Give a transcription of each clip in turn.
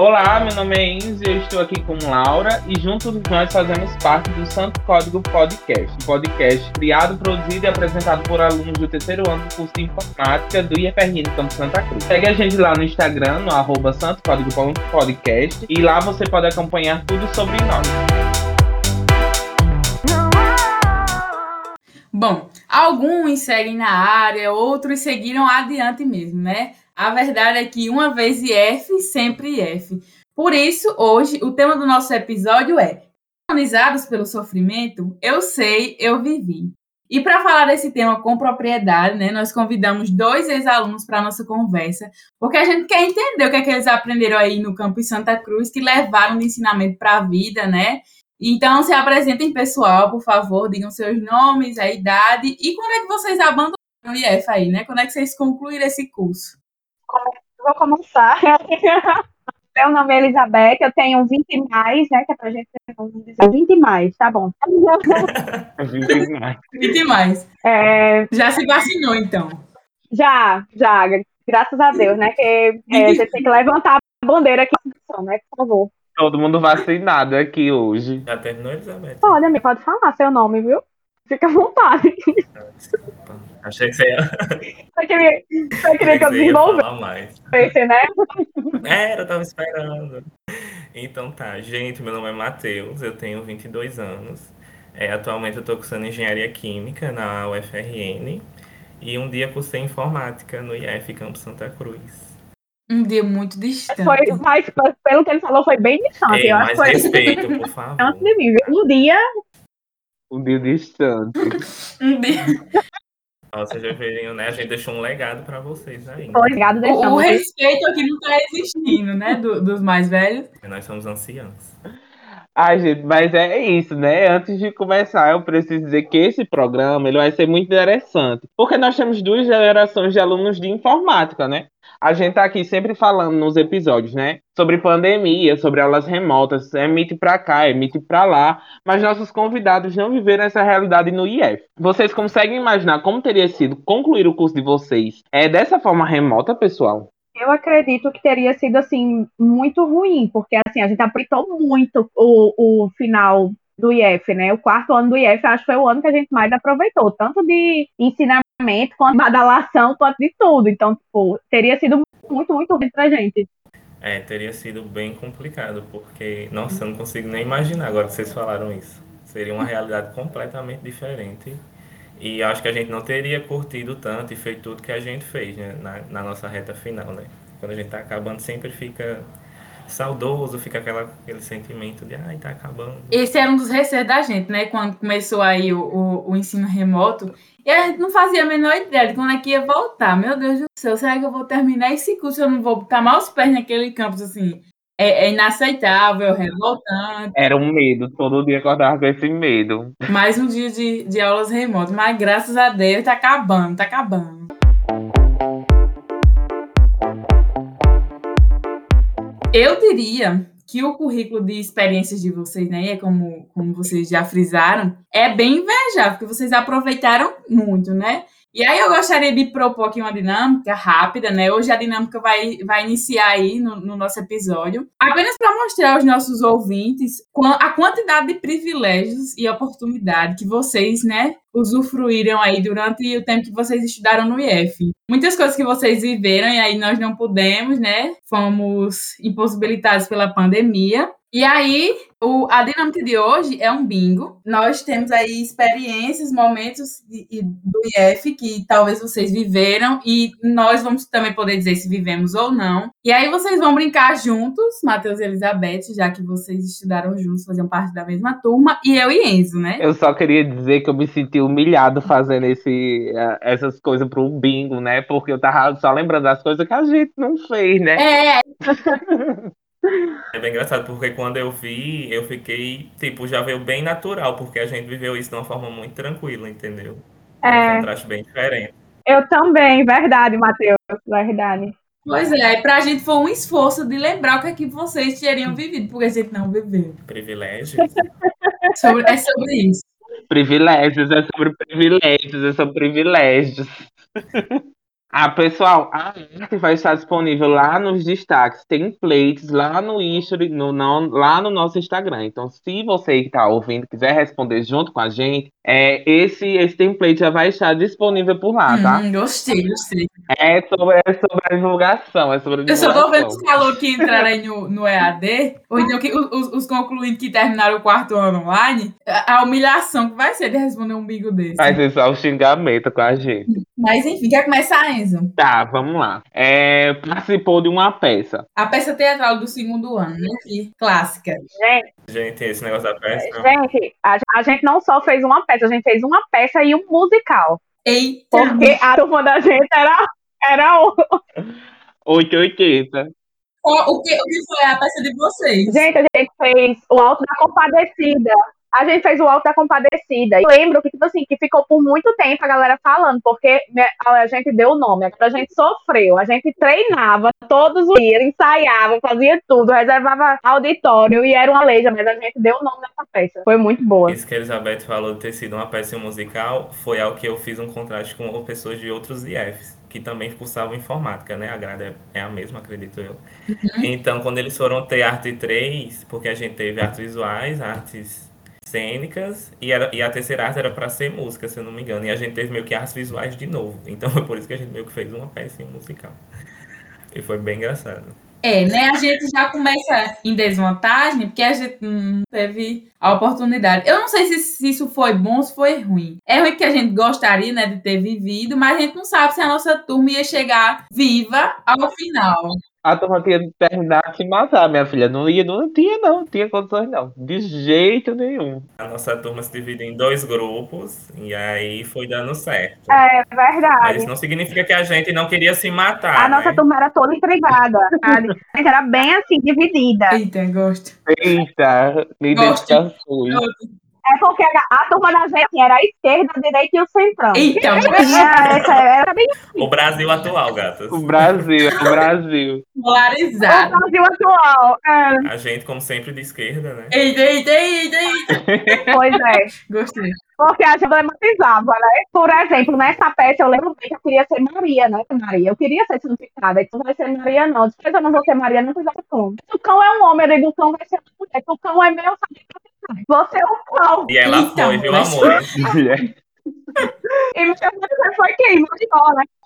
Olá, meu nome é Enzo e eu estou aqui com Laura e juntos nós fazemos parte do Santo Código Podcast, um podcast criado, produzido e apresentado por alunos do terceiro ano do curso de Informática do IFRN Campo Santa Cruz. Segue a gente lá no Instagram, no arroba Santo Código Podcast e lá você pode acompanhar tudo sobre nós. Bom, alguns seguem na área, outros seguiram adiante mesmo, né? A verdade é que uma vez IF, sempre IF. Por isso, hoje, o tema do nosso episódio é Colonizados pelo sofrimento, eu sei, eu vivi. E para falar desse tema com propriedade, né, nós convidamos dois ex-alunos para a nossa conversa, porque a gente quer entender o que é que eles aprenderam aí no campus Santa Cruz, que levaram de ensinamento para a vida, né? Então, se apresentem, pessoal, por favor, digam seus nomes, a idade e quando é que vocês abandonaram o IF aí, né? Quando é que vocês concluíram esse curso? Vou começar. Meu nome é Elizabeth, eu tenho 20 mais, né? Que é pra gente dizer 20 mais, tá bom. 20 mais. 20 mais. É... Já se vacinou, então? Já, já, graças a Deus, né? Que é, a gente tem que levantar a bandeira aqui, né? Por favor. Todo mundo vacinado aqui hoje. Já terminou, Elizabeth? Olha, me pode falar seu nome, viu? Fica à vontade. Desculpa. Achei que você ia. Só queria, só queria que eu desenvolvesse, né? Era, eu tava esperando. Então tá, gente, meu nome é Matheus, eu tenho 22 anos. É, atualmente eu estou cursando Engenharia Química na UFRN. E um dia cursei Informática no IF Campo Santa Cruz. Um dia muito distante. Foi, mas pelo que ele falou, foi bem distante. Ei, eu mais acho que foi respeito, por favor. antes de mim. Um dia, Um dia distante. Um dia. Ó, Vocês já veriam, né? A gente deixou um legado pra vocês ainda. ligado O, o respeito aqui não tá existindo, né? do- dos mais velhos. Nós somos anciãos. Ai, gente, mas é isso, né? Antes de começar, eu preciso dizer que esse programa ele vai ser muito interessante, porque nós temos duas gerações de alunos de informática, né? A gente tá aqui sempre falando nos episódios, né? Sobre pandemia, sobre aulas remotas, emite pra cá, emite pra lá, mas nossos convidados não viveram essa realidade no IF. Vocês conseguem imaginar como teria sido concluir o curso de vocês é dessa forma remota, pessoal? Eu acredito que teria sido assim muito ruim, porque assim a gente aproveitou muito o, o final do IF, né? O quarto ano do IF, acho que foi o ano que a gente mais aproveitou, tanto de ensinamento, quanto de badalação, quanto de tudo. Então, tipo, teria sido muito, muito ruim pra gente. É, teria sido bem complicado, porque, nossa, eu não consigo nem imaginar agora que vocês falaram isso. Seria uma realidade completamente diferente. E acho que a gente não teria curtido tanto e feito tudo que a gente fez né, na, na nossa reta final, né? Quando a gente tá acabando, sempre fica saudoso, fica aquela, aquele sentimento de, ai, tá acabando. Esse era um dos receios da gente, né? Quando começou aí o, o, o ensino remoto. E a gente não fazia a menor ideia de quando é que ia voltar. Meu Deus do céu, será que eu vou terminar esse curso? Eu não vou botar mal os pés naquele campus, assim. É, é inaceitável, revoltante. Era um medo, todo dia acordava com esse medo. Mais um dia de, de aulas remotas. Mas graças a Deus tá acabando, tá acabando. Eu diria que o currículo de experiências de vocês, né, como, como vocês já frisaram, é bem invejável, porque vocês aproveitaram muito, né? E aí eu gostaria de propor aqui uma dinâmica rápida, né? Hoje a dinâmica vai, vai iniciar aí no, no nosso episódio, apenas para mostrar aos nossos ouvintes a quantidade de privilégios e oportunidade que vocês, né, usufruíram aí durante o tempo que vocês estudaram no IF. Muitas coisas que vocês viveram e aí nós não pudemos, né? Fomos impossibilitados pela pandemia. E aí, o- a dinâmica de hoje é um bingo. Nós temos aí experiências, momentos de- e- do IF que talvez vocês viveram e nós vamos também poder dizer se vivemos ou não. E aí vocês vão brincar juntos, Matheus e Elizabeth, já que vocês estudaram juntos, faziam parte da mesma turma, e eu e Enzo, né? Eu só queria dizer que eu me senti humilhado fazendo esse, eh, essas coisas pro bingo, né? Porque eu tava só lembrando das coisas que a gente não fez, né? É, É bem engraçado, porque quando eu vi, eu fiquei, tipo, já veio bem natural, porque a gente viveu isso de uma forma muito tranquila, entendeu? É um contraste bem diferente. eu também, verdade, Matheus, verdade. Pois é, pra gente foi um esforço de lembrar o que é que vocês teriam vivido, porque a gente não viveu. Privilégios. Sobre- é sobre isso. Privilégios, é sobre privilégios, é sobre privilégios. Ah, pessoal, a arte vai estar disponível lá nos destaques, templates, lá no history, no, não, lá no nosso Instagram. Então, se você que está ouvindo quiser responder junto com a gente, é, esse, esse template já vai estar disponível por lá, tá? Hum, gostei, gostei. É sobre, é sobre a divulgação, é sobre a Eu só divulgação. tô vendo os calouros que entraram aí no, no EAD, ou então que, os, os concluintes que terminaram o quarto ano online, a, a humilhação que vai ser de responder um bigo desse. Vai ser só o xingamento com a gente. Mas enfim, quer começar, Enzo? Tá, vamos lá. É, participou de uma peça. A peça teatral do segundo ano, né? Que- clássica. Gente, Gente, esse negócio da peça. gente a, a gente não só fez uma peça, a gente fez uma peça e um musical. Eita! Porque a turma da gente era, era o. 880. O, o que, o que foi a peça de vocês? Gente, a gente fez o Alto da Compadecida. A gente fez o Alto da Compadecida. E eu lembro que, tipo assim, que ficou por muito tempo a galera falando, porque né, a gente deu o nome, a gente sofreu, a gente treinava todos os dias, ensaiava, fazia tudo, reservava auditório e era uma leja, mas a gente deu o nome dessa peça. Foi muito boa. Isso que a Elizabeth falou de ter sido uma peça musical foi algo que eu fiz um contraste com pessoas de outros IFs, que também cursavam informática, né? A grade é- é a mesma, acredito eu. Então, quando eles foram ter arte 3, porque a gente teve artes visuais, artes cênicas, e, era, e a terceira arte era para ser música, se eu não me engano. E a gente teve meio que artes visuais de novo. Então, foi por isso que a gente meio que fez uma peça musical. E foi bem engraçado. É, né? A gente já começa em desvantagem, porque a gente não teve a oportunidade. Eu não sei se, se isso foi bom ou se foi ruim. É ruim que a gente gostaria, né, de ter vivido, mas a gente não sabe se a nossa turma ia chegar viva ao final. A turma tinha de terminar de se matar, minha filha. Não ia, não tinha, não. Não tinha condições, não. De jeito nenhum. A nossa turma se divide em dois grupos, e aí foi dando certo. É Mas verdade. isso não significa que a gente não queria se matar, A nossa né? turma era toda intrigada, sabe? A gente era bem assim, dividida. Eita, gosto. Eita, identificações. É porque a, a turma da gente era a esquerda, a direita e o centrão. Eita, Tinha essa, era bem O Brasil atual, gatas. O Brasil, o Brasil. o polarizado. Brasil atual. É, A gente, como sempre, de esquerda, né? Eita, eita, eita, eita. pois é. Gostei. Porque a gente dramatizava, né? Por exemplo, nessa peça eu lembro bem que eu queria ser Maria, né? Maria. Eu queria ser significada. Então não vai ser Maria, não. Depois eu não vou ser Maria, não precisa do cão. Se o cão é um homem, eu digo, o cão vai ser uma mulher. Se o cão é meu, sabe? Você é um cão. E ela Então, foi, viu, mas- amor? E meu você foi quem? Né?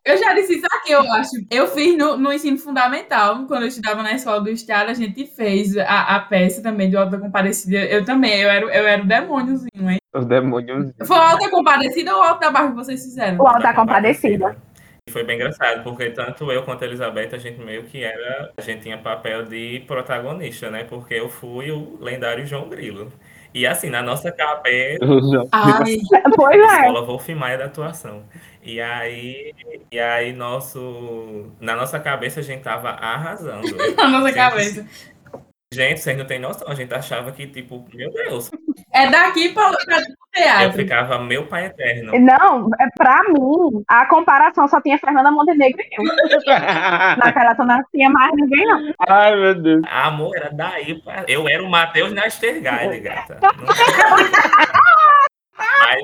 Eu já disse isso aqui, eu acho. Eu fiz no, no ensino fundamental, quando eu estudava na escola do estado, a gente fez a, a peça também do Alta Compadecida. Eu também, eu era, eu era o demôniozinho, hein? Os demônios. Foi o Alta Compadecida ou o Alto da Barra que vocês fizeram? O Alto da Compadecida. E foi bem engraçado, porque tanto eu quanto a Elizabeth, a gente meio que era. A gente tinha papel de protagonista, né? Porque eu fui o lendário João Grilo. E assim, na nossa cabeça, Ai, Pois é. escola Wolf Maia da atuação. E aí, e aí nosso, na nossa cabeça a gente tava arrasando. na nossa Gente, cabeça. Gente, vocês não têm noção, a gente achava que, tipo, meu Deus, É daqui para o eu teatro. ficava meu pai eterno. Não, é, pra mim, a comparação só tinha Fernanda Montenegro e eu. Naquela turma não tinha mais ninguém, não. Ai, meu Deus. Amor, era daí pra... Eu era o Matheus Nastergaile, gata.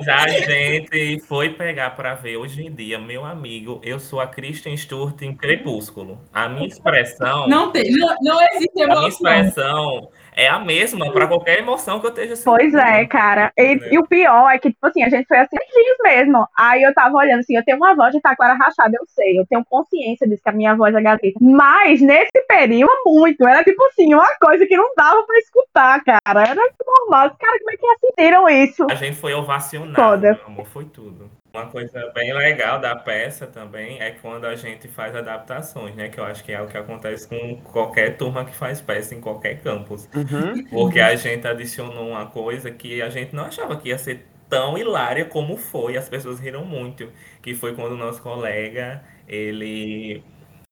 Mas a gente foi pegar pra ver hoje em dia, meu amigo, eu sou a Kristen Stewart em Crepúsculo. A minha expressão, Não tem, não, não existe a minha emoção. expressão é a mesma pra qualquer emoção que eu esteja sentindo. Pois é, cara. E, e o pior é que, tipo assim, a gente foi assim, dias mesmo. Aí eu tava olhando assim, eu tenho uma voz de taquara rachada, eu sei. Eu tenho consciência disso, que a minha voz é gatita. Mas nesse período, muito. Era tipo assim, uma coisa que não dava pra escutar, cara. Era normal. Cara, como é que assistiram isso? A gente foi ovacionado, Foda. amor, foi tudo. Uma coisa bem legal da peça também é quando a gente faz adaptações, né? Que eu acho que é o que acontece com qualquer turma que faz peça em qualquer campus. Uhum. Porque a gente adicionou uma coisa que a gente não achava que ia ser tão hilária como foi. As pessoas riram muito. Que foi quando o nosso colega, ele.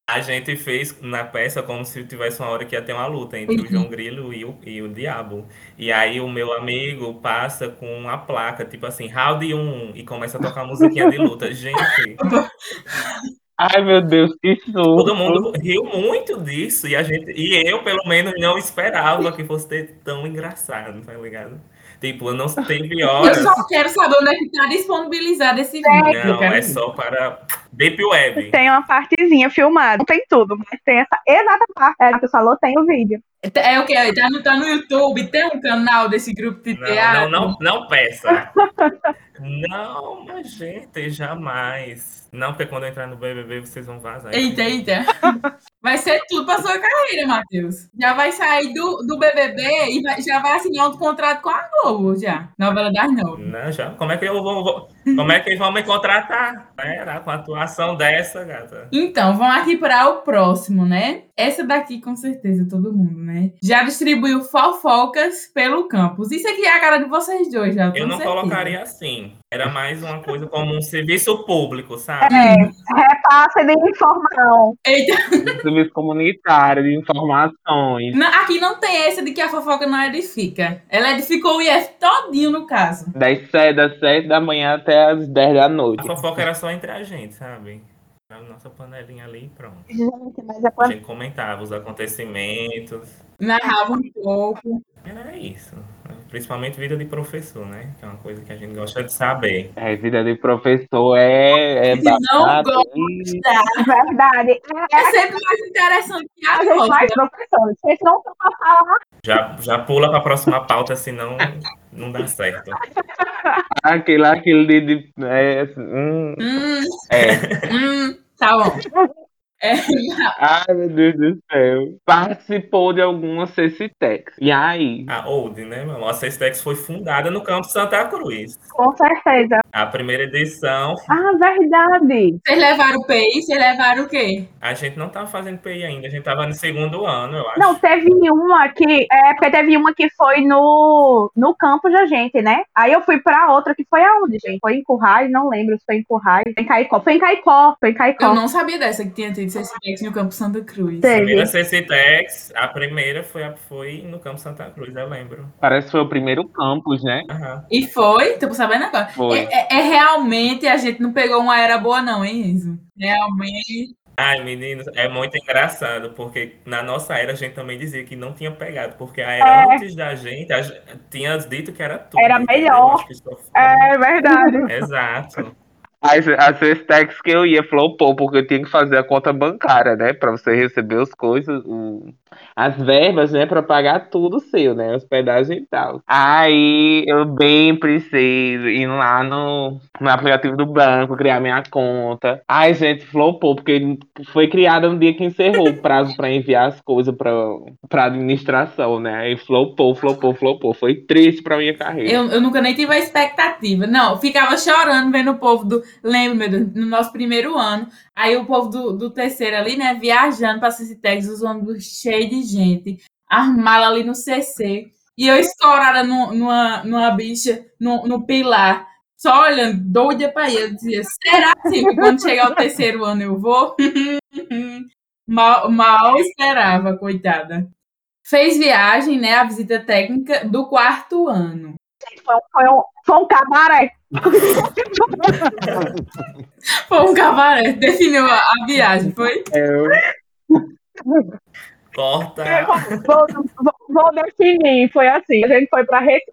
A gente fez na peça como se tivesse uma hora que ia ter uma luta entre o João Grilo e o, e o Diabo. E aí o meu amigo passa com uma placa, tipo assim, round 1, e começa a tocar musiquinha de luta. Gente, Ai, meu Deus, que susto. todo mundo riu muito disso. E, a gente, e eu, pelo menos, não esperava que fosse ter tão engraçado, tá ligado? Tipo, não teve Eu horas. só quero saber onde é que tá disponibilizado esse vídeo. Não, Eu é só para Deep Web. Tem uma partezinha filmada. Não tem tudo, mas tem essa exata parte. É, que falou, tem o vídeo. É o que? Tá no, tá no YouTube? Tem um canal desse grupo de teatro? Não, não, não, não peça. não, mas gente, jamais. Não, porque quando eu entrar no BBB vocês vão vazar. Eita, eita. Vai ser tudo pra sua carreira, Matheus. Já vai sair do, do BBB e vai, já vai assinar um contrato com a Globo, já. Novela das nove. Não, já. Como é que eu vou, vou como é que eles vão me contratar? Era com a dessa, gata. Então, vamos aqui para o próximo, né? Essa daqui, com certeza, todo mundo, né? Já distribuiu fofocas pelo campus. Isso aqui é a cara de vocês dois, já. Eu não certeza. colocaria assim. Era mais uma coisa como um serviço público, sabe? É, repasse de informação. Eita. Serviço comunitário, de informações. Não, aqui não tem essa de que a fofoca não edifica. Ela edificou o IF todinho, no caso. Das sete, das sete da manhã até as 10 da A noite. fofoca era só entre a gente, sabe? A nossa panelinha ali e pronto. Gente, mas A gente comentava os acontecimentos. Narrava um pouco. Era isso. Principalmente vida de professor, né? Que é uma coisa que a gente gosta de saber. É, vida de professor é, é não gosta, É verdade. É, é sempre mais interessante que a a gente faz outra. professores. Vocês não estão pra falar. Já, já pula para a próxima pauta, senão não dá certo. aquele, aquele de. de é, assim, hum, Hum, é. hum, tá bom. É, Ai, meu Deus do céu. Participou de alguma CCTEX. E aí? A Old, né, meu amor? A Sextex foi fundada no campo Santa Cruz. Com certeza. A primeira edição, Ah, verdade. vocês levaram o PI, vocês levaram o quê? a gente não tava fazendo PI ainda, a gente tava no segundo ano, eu acho. Não, teve uma que. É, porque teve uma que foi no, no campus da gente, né? Aí eu fui pra outra que foi aonde, gente? Foi em Currais, não lembro se foi em Currais. Foi em Caicó. Foi em Caicó. Foi em Caicó. Eu não sabia dessa que tinha tido CSTEX no Campo Santa Cruz. A Teve. primeira CCTEX, a primeira foi, a- foi no campo Santa Cruz, eu lembro. Parece que foi o primeiro campus, né? Aham. E foi, tô sabendo agora. Foi. É, é- é realmente, a gente não pegou uma era boa, não, hein, Enzo? Realmente. Ai, meninos, é muito engraçado, porque na nossa era a gente também dizia que não tinha pegado, porque a era É. antes da gente a gente tinha dito que era tudo. Era melhor. É verdade. Exato. A, a CCTEX que eu ia flopou, porque eu tinha que fazer a conta bancária, né? Pra você receber as coisas, o- as verbas, né? Pra pagar tudo seu, né? Hospedagem e tal. Aí eu bem preciso ir lá no, no aplicativo do banco, criar minha conta. Ai, gente, flopou, porque foi criada no dia que encerrou o prazo pra enviar as coisas pra, pra administração, né? Aí flopou, flopou, flopou. Foi triste pra minha carreira. Eu, eu nunca nem tive a expectativa. Não, ficava chorando vendo o povo do. Lembro, meu Deus, no nosso primeiro ano. Aí o povo do, do terceiro ali, né, viajando pra Cicitex, os ônibus cheios de gente, armada ali no CC. E eu escorada no- numa, numa bicha, no, no pilar, só olhando, doida pra ir. Eu dizia, será assim que quando chegar o terceiro ano eu vou? mal, mal esperava, coitada. Fez viagem, né, a visita técnica do quarto ano. Foi um, foi um, foi um cabaré. Foi um cabaré, definiu a, a viagem, foi? Corta. Vou, vou, vou definir. Foi assim. A gente foi pra Recife.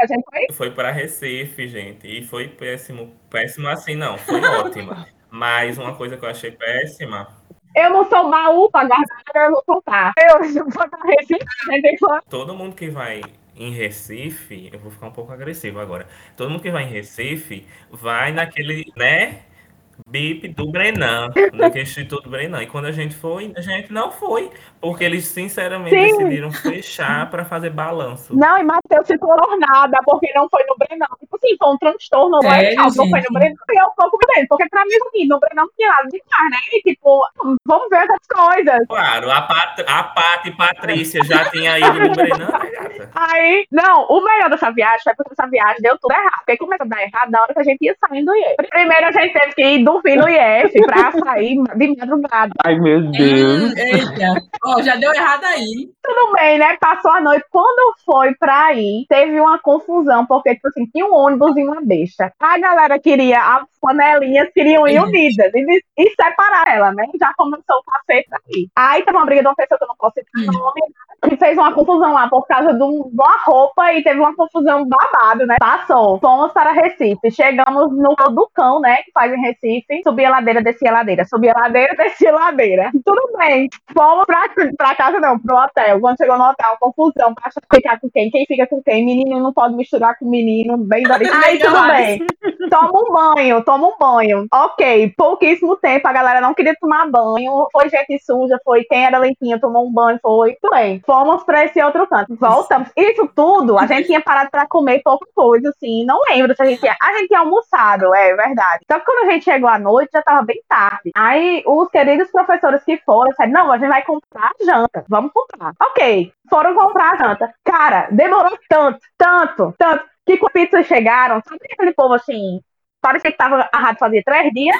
A gente foi Foi para Recife, gente. E foi péssimo. Péssimo assim, não. Foi ótimo. Mas uma coisa que eu achei péssima, Eu não sou baú pra guardar, eu vou contar. Eu vou pra Recife, a gente foi. todo mundo que vai em Recife, eu vou ficar um pouco agressivo agora. Todo mundo que vai em Recife vai naquele, né? BIP do Brenan, naquele Instituto Brenan. E quando a gente foi, a gente não foi, porque eles sinceramente Sim. decidiram fechar para fazer balanço. Não, e Matheus ficou ornada porque não foi no Brenão. Tipo assim, foi um transtorno legal, não foi no Brenão. E eu pouco bem, porque pra mim, assim, no Brenão não tinha nada de mais, né? E tipo, vamos ver essas coisas. Claro, a, Pat a Pati Patrícia já tinha ido no Brenan, né, gata? Aí, não, o melhor dessa viagem foi porque essa viagem deu tudo errado. Porque começou a dar errado na hora que a gente ia saindo do IEF. Primeiro a gente teve que ir dormir no IEF pra sair de madrugada. Ai, meu Deus. Hum, eita. Ó, já deu errado aí. Tudo bem, né? Passou a noite. Quando foi pra ir, teve uma confusão, porque, tipo assim, tinha um ônibus e uma besta. A galera queria panelinhas queriam ir unidas e, e separar ela, né? Já começou o café aí. Aí teve uma briga de uma pessoa que eu não posso citar nome, que fez uma confusão lá por causa de, um, uma roupa e teve uma confusão babado, né? Passou. Fomos para Recife. Chegamos no do cão, né? Que faz em Recife. Subi a ladeira, desci a ladeira. Subi a ladeira, desci a ladeira. Tudo bem. Fomos pra, pra casa, não, pro hotel. Quando chegou no hotel, confusão. Pra ficar com quem? Quem fica com quem? Menino não pode misturar com menino. Bem Aí tudo bem. Toma um banho, toma um banho. Ok, pouquíssimo tempo, a galera não queria tomar banho. Foi gente suja, foi quem era limpinho, tomou um banho, foi. Tudo bem fomos para esse outro canto. Voltamos. Isso tudo, a gente tinha parado para comer pouca coisa, assim. Não lembro se a gente tinha. A gente tinha almoçado, é verdade. Só que quando a gente chegou à noite, já tava bem tarde. Aí os queridos professores que foram disseram: não, a gente vai comprar janta. Vamos comprar. Ok. Foram comprar a janta. Cara, demorou tanto, tanto, tanto. Que com pizzas chegaram, sabe aquele povo assim, parecia que tava errado fazia três dias.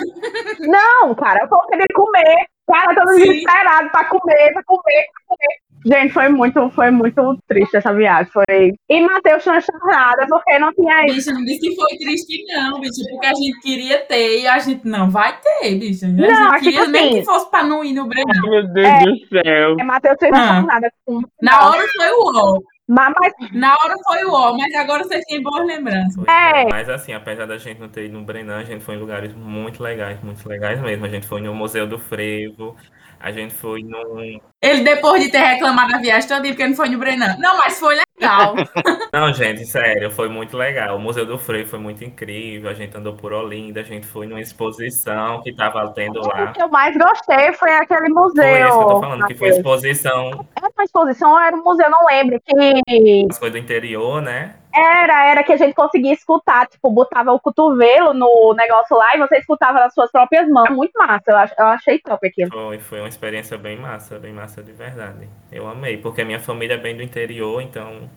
Não, cara, eu tô querendo comer. Cara, todo desesperado pra comer, pra comer, pra comer. Gente, foi muito, foi muito triste essa viagem. Foi... E Matheus chorado porque não tinha isso. Bicho, não disse que foi triste, não, bicho, porque a gente queria ter e a gente não vai ter, bicho. A gente não, queria tipo nem assim, que fosse pra não ir no Breno. Meu Deus É. do céu. É, Matheus tinha Ah. com- Na hora foi o ó. Mas, mas Na hora foi o ó, mas agora vocês têm boas lembranças. É. é, Mas assim, apesar da gente não ter ido no Brenan, a gente foi em lugares muito legais, muito legais mesmo. A gente foi no Museu do Frevo, a gente foi num. Ele, depois de ter reclamado a viagem toda, porque não foi no Brenan. Não, mas foi legal. Não, gente, sério, foi muito legal. O Museu do Frevo foi muito incrível. A gente andou por Olinda, a gente foi numa exposição que tava tendo lá. o que eu mais gostei foi aquele museu. Foi isso que eu tô falando, que foi exposição, Era uma exposição ou era um museu, não lembro. Que as coisas do interior, né? Era, era que a gente conseguia escutar, tipo, botava o cotovelo no negócio lá e você escutava nas suas próprias mãos. Muito massa, eu, ach- eu achei top aquilo. Foi, foi uma experiência bem massa, bem massa de verdade. Eu amei, porque a minha família é bem do interior, então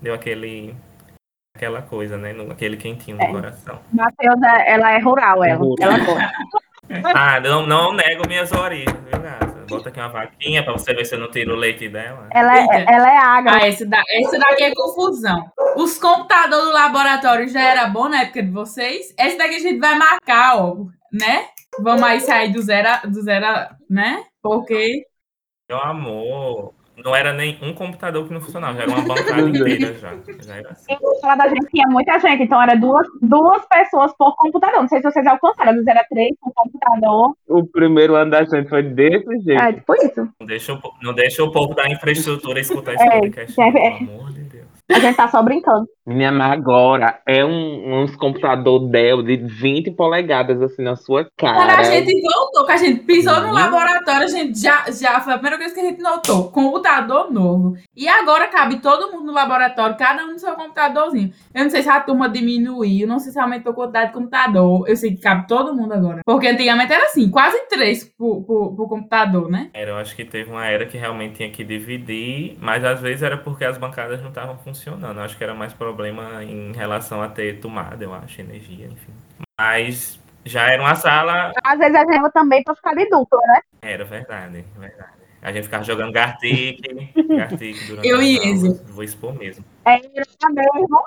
deu aquele. aquela coisa, né? no- Aquele quentinho no coração. Matheus, é- ela é rural, ela. Rural. Ela gosta. Ah, não, não nego minhas origens, viu? Bota aqui uma vaquinha pra você ver se eu não tiro o leite dela. Ela, é, Eita. ela é agra. Ah, esse, da, esse daqui é confusão. Os computadores do laboratório já era bom na época de vocês. Esse daqui a gente vai marcar, ó, né? Vamos aí sair do zero, a- do zero, né? Porque Meu amor, não era nem um computador que não funcionava, já era uma bancada inteira já. Já era assim. E lá da gente tinha muita gente, então era duas, duas pessoas por computador. Não sei se vocês alcançaram, às vezes era três por computador. O primeiro ano da gente foi desse jeito. É, tipo isso. Não deixa, o, não deixa o povo da infraestrutura escutar esse É, podcast, é, não, é. pelo amor de Deus. A gente tá só brincando. Minha mãe agora é um, uns computador Dell de 20 polegadas assim na sua quando cara. a gente voltou, que a gente pisou no Uhum. laboratório, a gente já, já foi a primeira coisa que a gente notou. Computador novo. E agora cabe todo mundo no laboratório, cada um no seu computadorzinho. Eu não sei se a turma diminuiu, não sei se aumentou a quantidade de computador. Eu sei que cabe todo mundo agora. Porque antigamente era assim, quase três por, por, por computador, né? Era, eu acho que teve uma era que realmente tinha que dividir, mas às vezes era porque as bancadas não estavam funcionando. Eu acho que era mais problema em relação a ter tomada, eu acho, energia, enfim. Mas já era uma sala. Às vezes a gente também pra ficar de dupla, né? Era verdade, verdade. A gente ficava jogando Gartic, Gartic durante Eu e. Enzo. Vou expor mesmo. Era mesmo.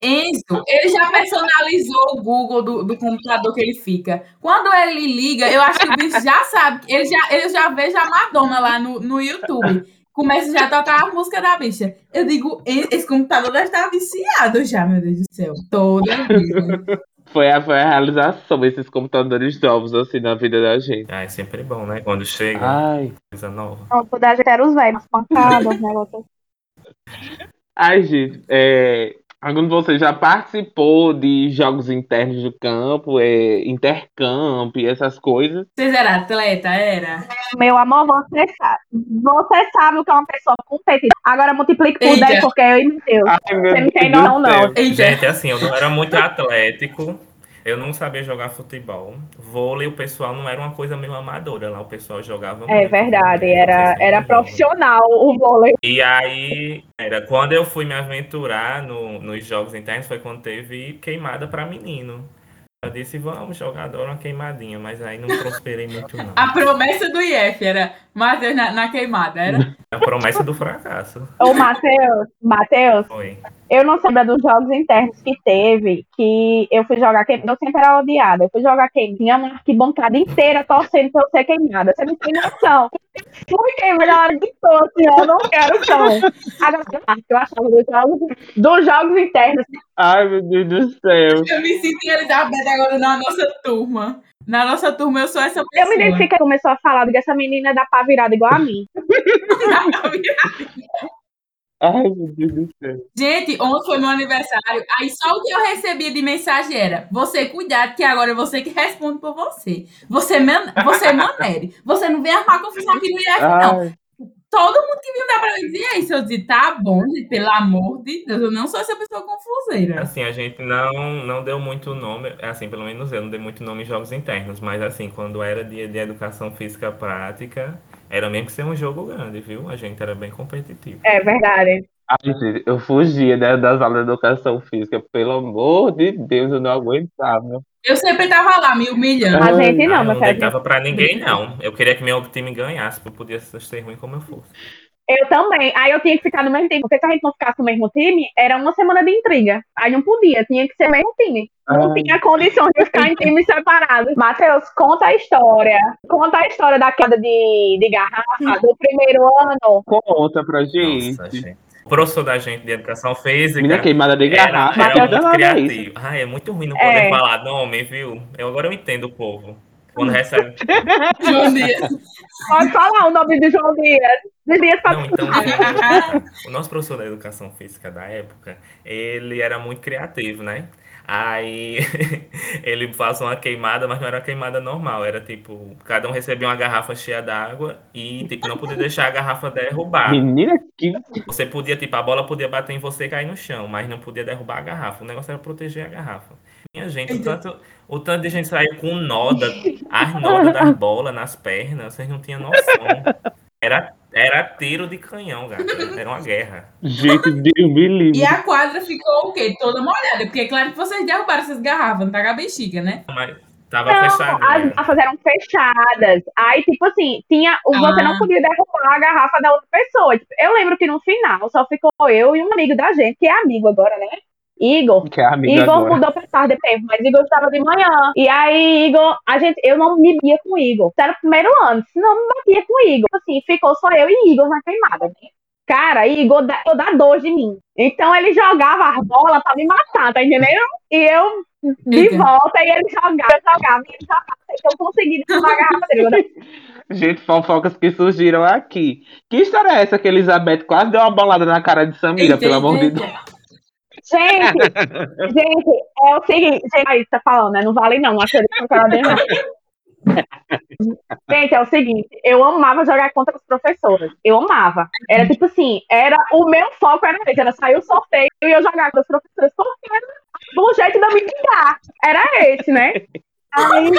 Enzo, ele já personalizou o Google do, do computador que ele fica. Quando ele liga, eu acho que o bicho já sabe. Ele já, ele já vejo a Madonna lá no, no YouTube. Começa já a tocar a música da bicha. Eu digo, "E- esse computador deve estar viciado já, meu Deus do céu. Toda vida. Foi a, foi a realização desses computadores novos assim na vida da gente. Ah, é sempre bom, né? Quando chega Ai, coisa nova. Não, quando a gente era os velhos, pancadas, negócio. ai gente, é, algum de vocês já participou de jogos internos do campo, é, intercamp, essas coisas? Vocês eram atleta? Era? Meu amor, você sabe. Você sabe o que é uma pessoa competitiva. Agora multiplique por Eita. 10, porque eu e Matheus. Ai, meu Você não tem Deus noção, não. Eita. Gente, assim, eu não era muito atlético. Eu não sabia jogar futebol. Vôlei, o pessoal não era uma coisa meio amadora lá. O pessoal jogava É muito, verdade, era, era profissional o vôlei. E aí, era quando eu fui me aventurar no- nos jogos internos, foi quando teve queimada pra menino. Eu disse, vamos jogar agora uma queimadinha, mas aí não prosperei muito, não. A promessa do IF era Matheus na, na queimada, era? A promessa do fracasso. Ô, Matheus, Matheus, eu não sei dos jogos internos que teve, que eu fui jogar queimada. Eu sempre era odiada. Eu fui jogar queimada. Tinha uma arquibancada inteira torcendo pra eu ser queimada. Você não tem noção. Fui queimada, ela gritou assim, eu não quero não. Agora, eu achava dos jogos, dos jogos internos. Ai, meu Deus do céu. Eu me sinto em Elizabeth agora na nossa turma. Na nossa turma, eu sou essa pessoa. Eu me identifiquei, começou a falar que essa menina dá pra virada igual a mim. Ai, meu Deus do céu. Gente, ontem foi meu aniversário. Aí só o que eu recebia de mensagem era: você cuidado, que agora é você que responde por você. Você, man você manere. Você não vem arrumar confusão aqui no IF, não. Todo mundo que vinha dar pra mim dizia isso. Eu disse: tá bom, gente, pelo amor de Deus. Eu não sou essa pessoa confuseira. Assim, a gente não, não deu muito nome, assim, pelo menos eu não dei muito nome em jogos internos, mas assim, quando era dia de educação física prática, era mesmo que ser um jogo grande, viu? A gente era bem competitivo. É verdade. ai, gente, eu fugia né, das aulas de educação física. Pelo amor de Deus, eu não aguentava. Eu sempre tava lá, me humilhando. A gente Ah, não, eu meu não deitava pra ninguém, não. Eu queria que meu time ganhasse, pra eu poder ser ruim como eu fosse. Eu também. Aí eu tinha que ficar no mesmo time, porque se a gente não ficasse no mesmo time, era uma semana de intriga. Aí não podia, tinha que ser o mesmo time. Não Ai. tinha condições de ficar em times separados. Matheus, conta a história. Conta a história da queda de, de garrafa do primeiro ano. Conta pra gente. Nossa, gente. O professor da gente de educação física Menina queimada de era, garrafa. era Matheus, muito criativo. Ai, é muito ruim não É. poder falar nome, viu? Eu, agora eu entendo o povo. Quando recebe. João Dias. Pode falar o nome de João Dias. Dias pra... Não, então, o nosso professor da educação física da época, ele era muito criativo, né? Aí ele faz uma queimada, mas não era uma queimada normal, era tipo, cada um recebia uma garrafa cheia d'água e tipo, não podia deixar a garrafa derrubar. Menina, que. Você podia, tipo, a bola podia bater em você e cair no chão, mas não podia derrubar a garrafa. O negócio era proteger a garrafa. Minha gente, o tanto, o tanto de gente saía com nó da, as nodas das bolas nas pernas, vocês não tinham noção. Era, era tiro de canhão, gata. Era uma guerra. Gente, Deus me livre. E a quadra ficou o quê? Toda molhada. Porque é claro que vocês derrubaram essas garrafas, não tá com a bexiga, né? Mas tava Não, fechado. as garrafas eram fechadas. Aí, tipo assim, tinha, você Ah. não podia derrubar a garrafa da outra pessoa. Tipo, eu lembro que no final só ficou eu e um amigo da gente, que é amigo agora, né? Igor. Que é amiga Igor agora. mudou pra tarde depois, mas Igor estava de manhã. E aí, Igor, a gente, eu não me via com Igor. Isso era o primeiro ano, senão não me batia com Igor. Assim, ficou só eu e Igor na queimada. né? Cara, Igor dá, eu dá dor de mim. Então ele jogava as bolas pra me matar, tá entendendo? E eu de Eita. volta, e ele jogava, eu jogava, e ele jogava, que eu consegui derrubar a garrafa dele. Gente, fofocas que surgiram aqui. Que história é essa que Elizabeth quase deu uma bolada na cara de Samira, Eita, pelo amor de Deus? Gente, gente, é o seguinte, gente, aí tá falando, né? Não vale não, acho que derrubar. Gente, é o seguinte, eu amava jogar contra as professoras. Eu amava. Era tipo assim, era o meu foco era esse, era sair o sorteio e eu jogar com as professoras, porque era um jeito de eu me vingar. Era esse, né? Aí,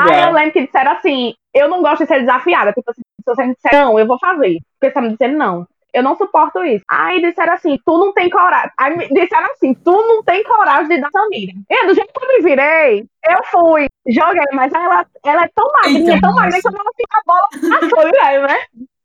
aí eu lembro que disseram assim, eu não gosto de ser desafiada. Tipo assim, se você me disser não, eu vou fazer. Porque você tá me dizendo não. Eu não suporto isso. Aí disseram assim, tu não tem coragem. Aí disseram assim, tu não tem coragem de dar Samira. Eu, do jeito que eu me virei, eu fui, joguei, mas ela, ela é tão magrinha, Eita, tão magrinha que eu não assim, a bola passou, velho, né?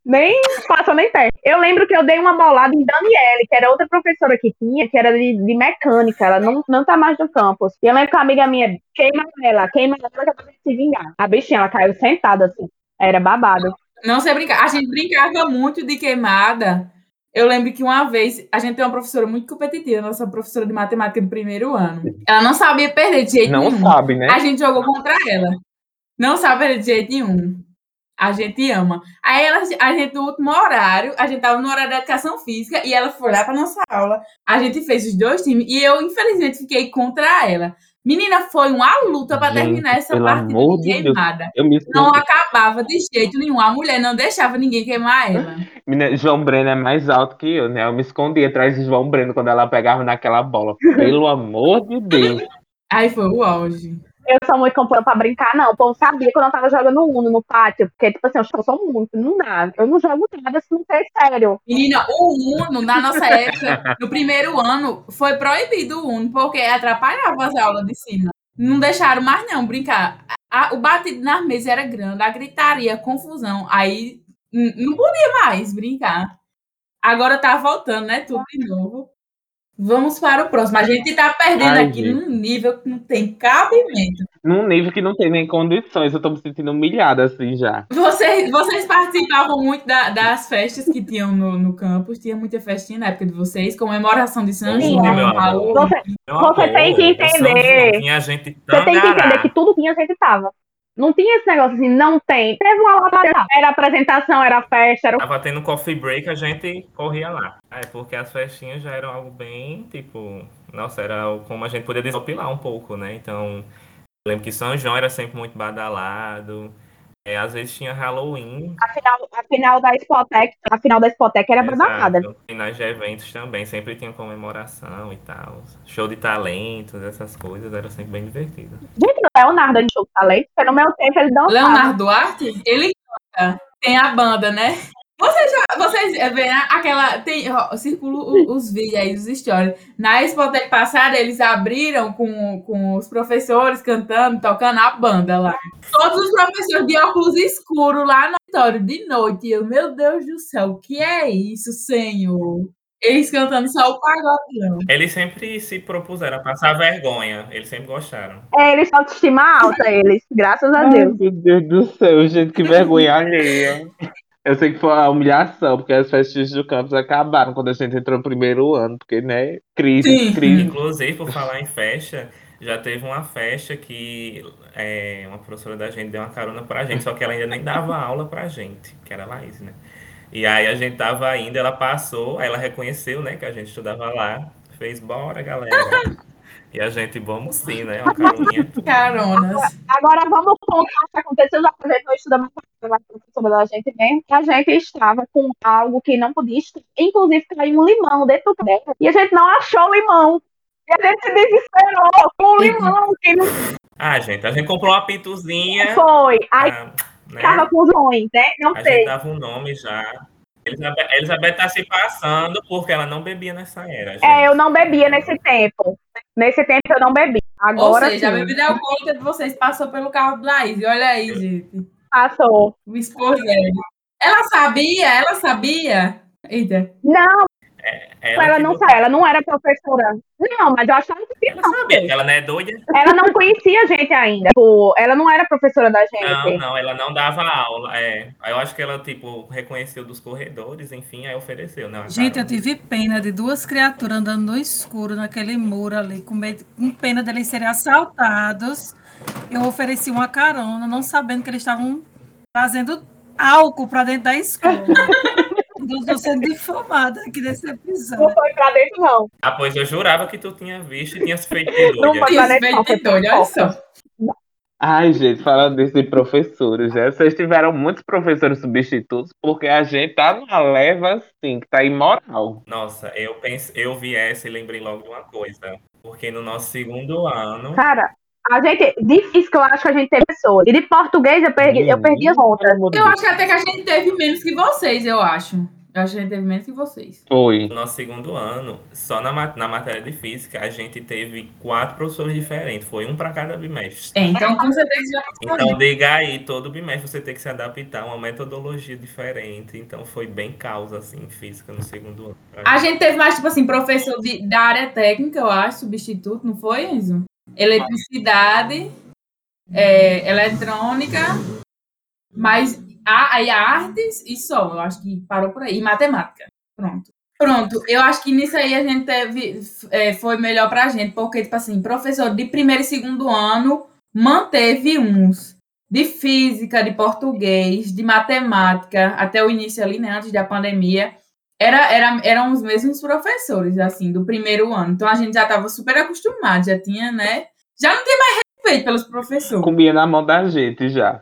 Nem passou nem perto. Eu lembro que eu dei uma bolada em Daniele, que era outra professora que tinha, que era de, de mecânica. Ela não, não tá mais no campus. E eu lembro que uma amiga minha queima ela, queima ela que ela vai se vingar. A bichinha, ela caiu sentada assim. Era babado. Não sei brincar. A gente brincava muito de queimada. Eu lembro que uma vez a gente tem uma professora muito competitiva, nossa professora de matemática do primeiro ano. Ela não sabia perder de jeito Não nenhum. sabe, né? A gente jogou contra ela. Não sabe perder de jeito nenhum. A gente ama. Aí ela, a gente, no último horário, a gente tava no horário da educação física e ela foi lá pra nossa aula. A gente fez os dois times e eu, infelizmente, fiquei contra ela. Menina, foi uma luta pra Gente, terminar essa amor de queimada. Não acabava de jeito nenhum. A mulher não deixava ninguém queimar ela. Menina, João Breno é mais alto que eu, né? Eu me escondi atrás de João Breno quando ela pegava naquela bola. Pelo amor de Deus. Aí foi o auge. Eu sou muito companheira pra brincar, não. O povo sabia quando eu tava jogando Uno no pátio. Porque, tipo assim, eu sou muito. Não dá. Eu não jogo nada se não ser sério. Menina, o Uno, na nossa época, no primeiro ano, foi proibido o Uno, porque atrapalhava as aulas de cima. Não deixaram mais não brincar. A- o batido nas mesas era grande, a gritaria, a confusão. Aí não podia mais brincar. Agora tá voltando, né? Tudo de novo. Vamos para o próximo. A gente está perdendo Ai, aqui gente. num nível que não tem cabimento. Num nível que não tem nem condições. Eu estou me sentindo humilhada assim já. Vocês, vocês participavam muito da, das festas que tinham no, no campus? Tinha muita festinha na época de vocês? Comemoração de São Sim, João. Você, você tem que entender. Tinha gente você tem que entender que tudo tinha gente tava. Não tinha esse negócio assim, não tem. Teve uma apresentação. Era apresentação, era festa. Era... Tava tendo coffee break, a gente corria lá. É, porque as festinhas já eram algo bem, tipo... Nossa, era como a gente podia desopilar um pouco, né? Então, lembro que São João era sempre muito badalado. É, às vezes tinha Halloween. A final, a final da Spotec, a final da Spotec era badalada. Finais de eventos também, sempre tinha comemoração e tal. Show de talentos, essas coisas, era sempre bem divertido. Gente, o Leonardo de show de talentos, porque no meu tempo ele não Leonardo Duarte, ele canta. Tem a banda, né? Vocês, já, vocês veem aquela. Tem, ó, circula os vídeos aí, os stories. Na Expotec passada, eles abriram com, com os professores cantando, tocando a banda lá. Todos os professores de óculos escuros lá no auditório de noite. Eu, meu Deus do céu, o que é isso, senhor? Eles cantando só o pagodão. Eles sempre se propuseram a passar vergonha. Eles sempre gostaram. É, eles têm autoestima alta, eles. Graças a Deus. Ai, meu Deus do céu, gente, que vergonha alheia. Eu sei que foi a humilhação, porque as festas do campus acabaram quando a gente entrou no primeiro ano, porque, né, crise, Sim. crise. Inclusive, por falar em festa, já teve uma festa que é, uma professora da gente deu uma carona pra gente, só que ela ainda nem dava aula pra gente, que era a Laís, né? E aí a gente tava indo, ela passou, aí ela reconheceu, né, que a gente estudava lá, fez, bora, galera. E a gente, vamos sim, né? Uma caroninha. Caronas. Agora vamos contar o que aconteceu. Já aproveitou da professora da gente mesmo. Que a gente estava com algo que não podia estar. Inclusive, caiu um limão dentro caderno. E a gente não achou o limão. E a gente se desesperou com o limão. Que não... Ah, gente, a gente comprou uma pituzinha. Foi. Aí ah, né? tava com os ruins, né? Não a sei. A gente dava um nome já. Elizabeth, Elizabeth tá se passando porque ela não bebia nessa era. Gente. É, eu não bebia nesse tempo. Nesse tempo eu não bebi. Agora Ou seja, sim. a bebida alcoólica de vocês passou pelo carro do Laís. Olha aí, gente. Passou. O esposo Ela sabia? Ela sabia? Eita. Não, é, ela, ela não ela não era professora. Não, mas eu achava que ela não. sabia que ela não é doida. Ela não conhecia a gente ainda. Tipo, ela não era professora da gente. Não, não, ela não dava aula. É. Eu acho que ela, tipo, reconheceu dos corredores, enfim, aí ofereceu. Não, gente, eu tive pena de duas criaturas andando no escuro, naquele muro ali, com, medo, com pena deles serem assaltados. Eu ofereci uma carona, não sabendo que eles estavam trazendo álcool para dentro da escola. Eu estou sendo difamada aqui nesse episódio. Não foi pra dentro, não. Ah, pois eu jurava que tu tinha visto e tinha feito de. Não foi pra dentro, não. Foi olha só. Ai, gente, falando desse professores, né? Vocês tiveram muitos professores substitutos, porque a gente tá numa leva assim, que tá imoral. Nossa, eu pensei, eu vi essa e lembrei logo de uma coisa. Porque no nosso segundo ano. Cara, a gente, de física, eu acho que a gente teve pessoas. E de português, eu perdi, eu perdi as outras. Eu acho que até que a gente teve menos que vocês, eu acho. Eu acho que a gente teve menos que vocês. Foi. No nosso segundo ano, só na, na matéria de física, a gente teve quatro professores diferentes. Foi um para cada bimestre. É, então com certeza já Então, diga aí, todo bimestre você tem que se adaptar a uma metodologia diferente. Então, foi bem causa, assim, física no segundo ano. A gente teve mais, tipo assim, professor de, da área técnica, eu acho, substituto, não foi, Enzo? Eletricidade, é, eletrônica, mas aí artes e só, eu acho que parou por aí. E matemática. Pronto. Pronto, eu acho que nisso aí a gente teve, é, foi melhor pra gente, porque, tipo assim, professor de primeiro e segundo ano manteve uns de física, de português, de matemática, até o início ali, né, antes da pandemia, era, era, eram os mesmos professores, assim, do primeiro ano. Então a gente já estava super acostumado, já tinha, né, já não tem mais respeito pelos professores. Comia na mão da gente já.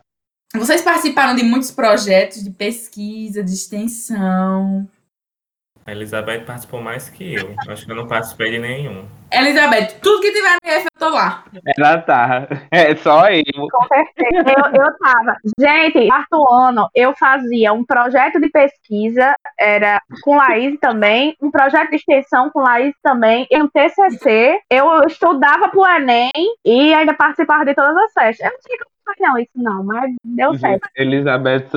Vocês participaram de muitos projetos de pesquisa, de extensão. A Elizabeth participou mais que eu. Acho que eu não participei de nenhum. Elizabeth, tudo que tiver no IF eu tô lá. Ela tá. É só eu. Com certeza. Eu, eu tava. Gente, quarto ano, eu fazia um projeto de pesquisa, era com Laís também, um projeto de extensão com Laís também, e um TCC. Eu estudava pro Enem e ainda participava de todas as festas. Eu não tinha como fazer não, isso não, mas deu certo. Elizabeth,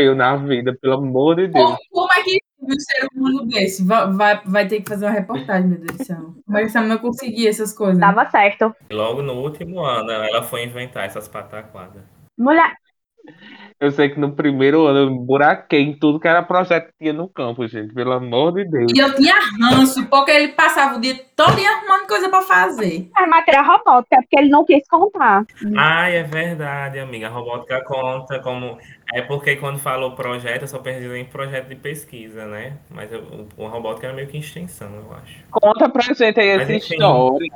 eu na vida, pelo amor de Deus. Como, como é que um ser humano desse vai, vai, vai ter que fazer uma reportagem, meu Deus do céu? Como é que essa menina conseguia essas coisas? Dava certo. Logo no último ano, ela foi inventar essas pataquadas. Mulher, Eu sei que no primeiro ano eu buraquei em tudo que era projeto que tinha no campo, gente. Pelo amor de Deus. E eu tinha ranço, porque ele passava o dia todo dia arrumando coisa pra fazer. é matéria robótica, porque ele não quis contar. Ai, é verdade, amiga. A robótica conta como. É porque quando falou projeto, eu só pensei em projeto de pesquisa, né? Mas eu, o, a robótica era meio que extensão, eu acho. Conta pra gente aí Mas essa enfim. história.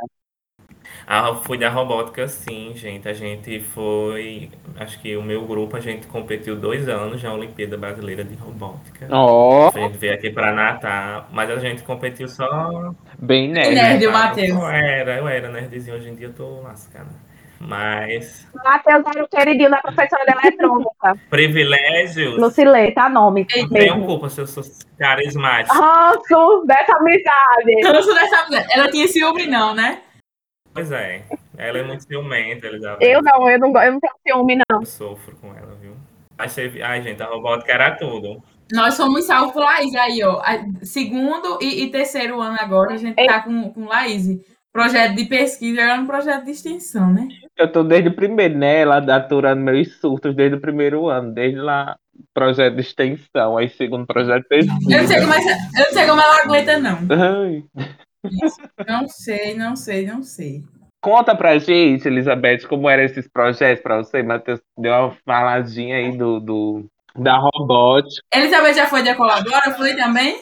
Ah, fui da robótica, sim, gente. A gente foi. Acho que o meu grupo, a gente competiu dois anos na Olimpíada Brasileira de Robótica. Ó, A gente veio aqui pra Natal, mas a gente competiu só. bem nerd. Nerd, o? Matheus. Eu era, eu era nerdzinho, hoje em dia eu tô lascada. Mas. Matheus era o queridinho da professora de eletrônica. Privilégios. Lucilê, tá nome Não culpa se eu sou carismático. Ranço dessa amizade. Ranço dessa mulher. Ela tinha ciúme, não, né? Pois é. Ela é muito ciumenta, Elizabeth. Eu não, eu não, eu não tenho ciúme, não. Eu sofro com ela, viu? Teve... Ai, gente, a robótica era tudo. Nós somos salvos por Laís aí, ó. Segundo e, e terceiro ano agora, a gente tá com, com Laís. Projeto de pesquisa era um projeto de extensão, né? Eu tô desde o primeiro, né? Ela aturando meus surtos desde o primeiro ano, desde lá, projeto de extensão, aí segundo projeto de Eu não sei pesquisa. como, essa- eu não sei como ela aguenta, não. Ai. Não sei, não sei, não sei. Conta pra gente, Elizabeth, como eram esses projetos pra você. Matheus deu uma faladinha aí do, do, da robótica. Elizabeth já foi decolar agora? Foi também?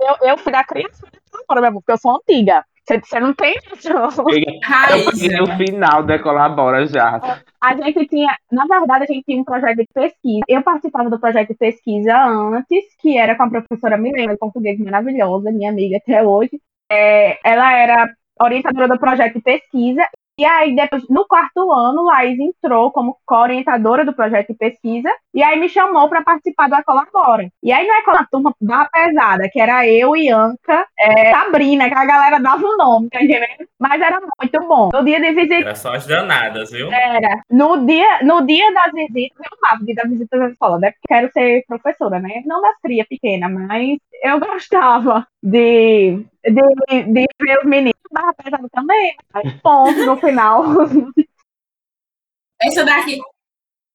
Eu, eu fui da criança mesmo, porque eu sou antiga. Você, não tem noção. Eu peguei no final da Colabora já. A gente tinha, na verdade, a gente tinha um projeto de pesquisa. Eu participava do projeto de pesquisa antes, que era com a professora Milena, de português maravilhosa, minha amiga até hoje. É, ela era orientadora do projeto de pesquisa. E aí, depois, no quarto ano, Laís entrou como co-orientadora do projeto de pesquisa. E aí me chamou para participar da Colabora. E aí, não é com a turma da pesada, que era eu, Ianca, é, Sabrina, que a galera dava o nome, tá entendendo? Mas era muito bom. No dia de visita Era só as danadas, viu? era. No dia, no dia das visitas, eu amava o dia das visitas da escola, né? Porque quero ser professora, né? Não das cria pequena, mas eu gostava de, de, de ver os meninos. Dava pesado também, ponto no final. Essa daqui.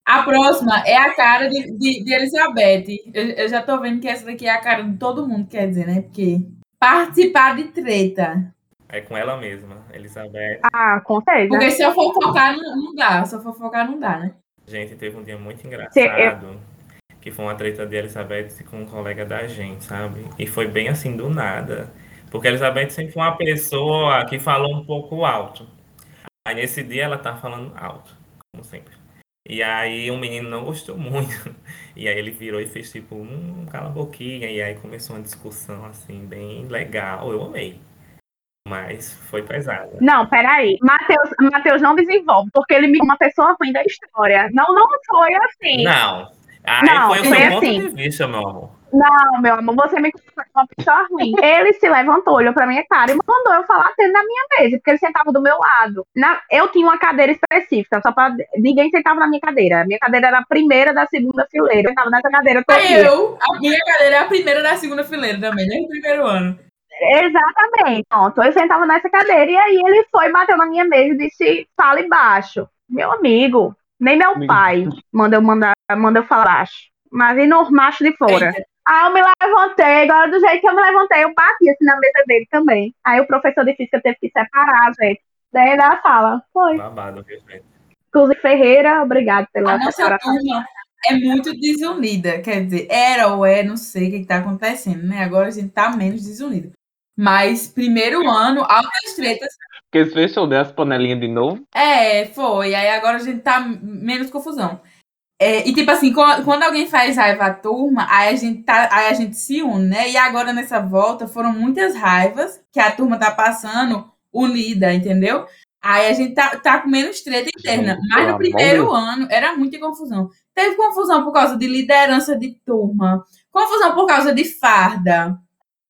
A próxima é a cara de, de, de Elizabeth. Eu, eu já tô vendo que essa daqui é a cara de todo mundo, quer dizer, né? Porque participar de treta. É com ela mesma, Elizabeth. ah, com certeza. Porque se eu for focar, não, não dá. Se eu for focar, não dá, né? Gente, teve um dia muito Sim, engraçado. Que foi uma treta de Elizabeth com um colega da gente, sabe? E foi bem assim do nada. Porque a Elizabeth sempre foi uma pessoa que falou um pouco alto. Aí nesse dia ela tá falando alto, como sempre. E aí o menino não gostou muito. E aí ele virou e fez tipo, hum, cala a boquinha. E aí começou uma discussão assim, bem legal. Eu amei. Mas foi pesada. Não, peraí. Matheus, Matheus não desenvolve, porque ele me uma pessoa ruim da história. Não, não foi assim. Não. Aí Não, foi o foi seu ponto assim. de vista, meu amor. Não, meu amor, você me coloca como uma pessoa ruim. Ele se levantou, olhou pra minha cara e mandou eu falar dentro da minha mesa, porque ele sentava do meu lado. Na- eu tinha uma cadeira específica, só pra. Ninguém sentava na minha cadeira. A minha cadeira era a primeira da segunda fileira. Eu sentava nessa cadeira todo Aí eu, a minha cadeira é a primeira da segunda fileira também, desde o primeiro ano. Exatamente. Pronto, eu sentava nessa cadeira e aí ele foi, bateu na minha mesa e disse: fale baixo. Meu amigo, nem meu Amigo. pai manda eu, mandar, manda eu falar baixo. Mas e no macho de fora. Eita. Aí eu me levantei, agora do jeito que eu me levantei, eu bati assim na mesa dele também. Aí o professor de física teve que separar, gente, daí da sala. Foi. Babado? Inclusive Ferreira, obrigado pela A nossa turma é muito desunida. Quer dizer, era ou é, não sei o que está acontecendo, né? Agora a gente tá menos desunida. Mas primeiro ano, altas tretas. Porque eles fechou né, as panelinhas de novo. É, foi. Aí agora a gente tá menos confusão. É, e tipo assim, quando alguém faz raiva à turma, aí a gente tá, aí a gente se une, né? E agora nessa volta foram muitas raivas que a turma tá passando unida, entendeu? Aí a gente tá, tá com menos treta interna. Gente, Mas no primeiro ano era muita confusão. Teve confusão por causa de liderança de turma, confusão por causa de farda,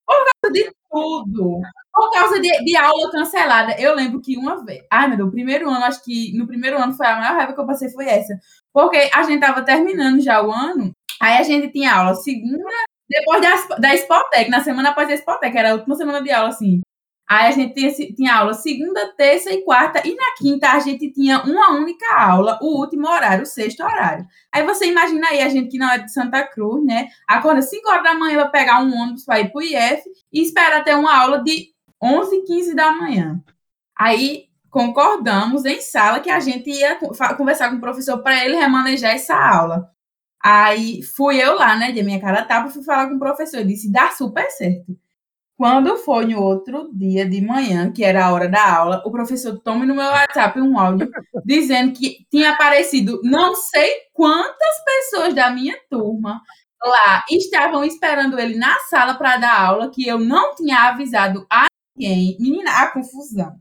por causa de tudo. Por causa de, de aula cancelada. Eu lembro que uma vez. Ai, meu Deus, o primeiro ano, acho que no primeiro ano foi a maior raiva que eu passei, foi essa. Porque a gente tava terminando já o ano, aí a gente tinha aula segunda, depois da, da Spotec, na semana após a Spotec, era a última semana de aula, assim. Aí a gente tinha, tinha aula segunda, terça e quarta, e na quinta a gente tinha uma única aula, o último horário, o sexto horário. Aí você imagina aí a gente que não é de Santa Cruz, né? Acorda 5 horas da manhã para pegar um ônibus para ir pro IF e espera ter uma aula de 11, 15 da manhã. Aí concordamos em sala que a gente ia conversar com o professor para ele remanejar essa aula. Aí fui eu lá, né, de minha cara tapa, fui falar com o professor, disse, dá super certo. Quando foi no outro dia de manhã, que era a hora da aula, o professor toma no meu WhatsApp um áudio dizendo que tinha aparecido não sei quantas pessoas da minha turma lá estavam esperando ele na sala para dar aula, que eu não tinha avisado a ninguém. Menina, a confusão.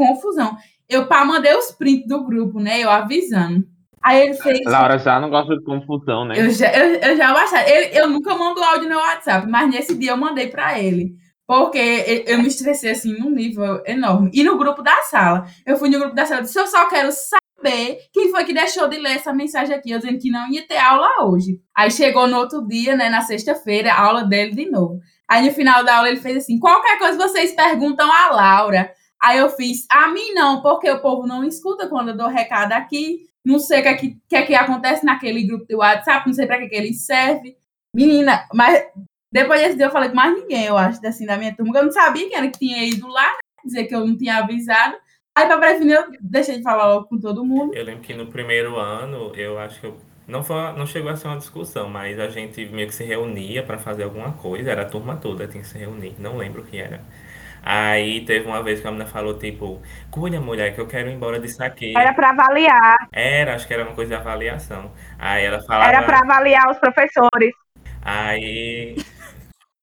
Confusão. Eu pá, mandei os prints do grupo, né? Eu avisando. Aí ele fez. Laura já não gosta de confusão, né? Eu já, eu, eu já baixei. Ele, eu nunca mando áudio no WhatsApp, mas nesse dia eu mandei para ele. Porque eu me estressei assim num nível enorme. E no grupo da sala. Eu fui no grupo da sala e disse: Eu só quero saber quem foi que deixou de ler essa mensagem aqui, eu dizendo que não ia ter aula hoje. Aí chegou no outro dia, né, na sexta-feira, a aula dele de novo. Aí no final da aula ele fez assim: qualquer coisa vocês perguntam a Laura. Aí eu fiz: a mim não, porque o povo não escuta quando eu dou recado aqui. Não sei o que, é que, que, é que acontece naquele grupo do WhatsApp, não sei para que, que ele serve. Menina, mas depois desse dia eu falei com mais ninguém, eu acho, assim, da minha turma. Eu não sabia quem era que tinha ido lá, né? dizer que eu não tinha avisado. Aí, pra prevenir, eu deixei de falar logo com todo mundo. Eu lembro que no primeiro ano, eu acho que eu não, foi, não chegou a ser uma discussão, mas a gente meio que se reunia para fazer alguma coisa, era a turma toda tinha que se reunir, não lembro o que era. Aí teve uma vez que a menina falou, tipo, cuida, mulher, que eu quero ir embora disso aqui. Era para avaliar. Era, acho que era uma coisa de avaliação. Aí ela falava. Era para avaliar os professores. Aí.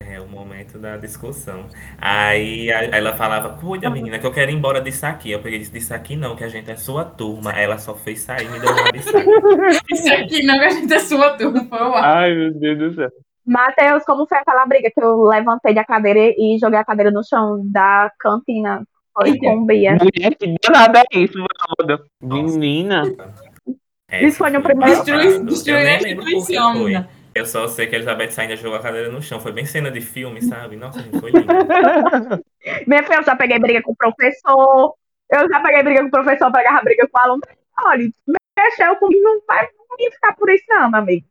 É o momento da discussão. Aí a- ela falava, cuida, menina, que eu quero ir embora disso aqui. Eu peguei disse, disso aqui não, que a gente é sua turma. Aí ela só fez sair e me deu uma disso aqui. Isso aqui não, que a gente é sua turma, foi o Ai, meu Deus do céu. Matheus, como foi aquela briga que eu levantei da cadeira e joguei a cadeira no chão da cantina? Foi Eita. com Bia. Mulher, que danada é isso, Valda? Menina. Isso foi no primeiro- babado. Destrui, Eu destrui nem a instituição, menina. Eu só sei que a Elizabeth ainda jogou a cadeira no chão. Foi bem cena de filme, sabe? Nossa, gente, foi lindo. Minha filha, eu já peguei briga com o professor. Eu já peguei briga com o professor, pegava briga com o aluno. Olha, mexeu comigo, não vai não ia ficar por isso, não, meu amigo.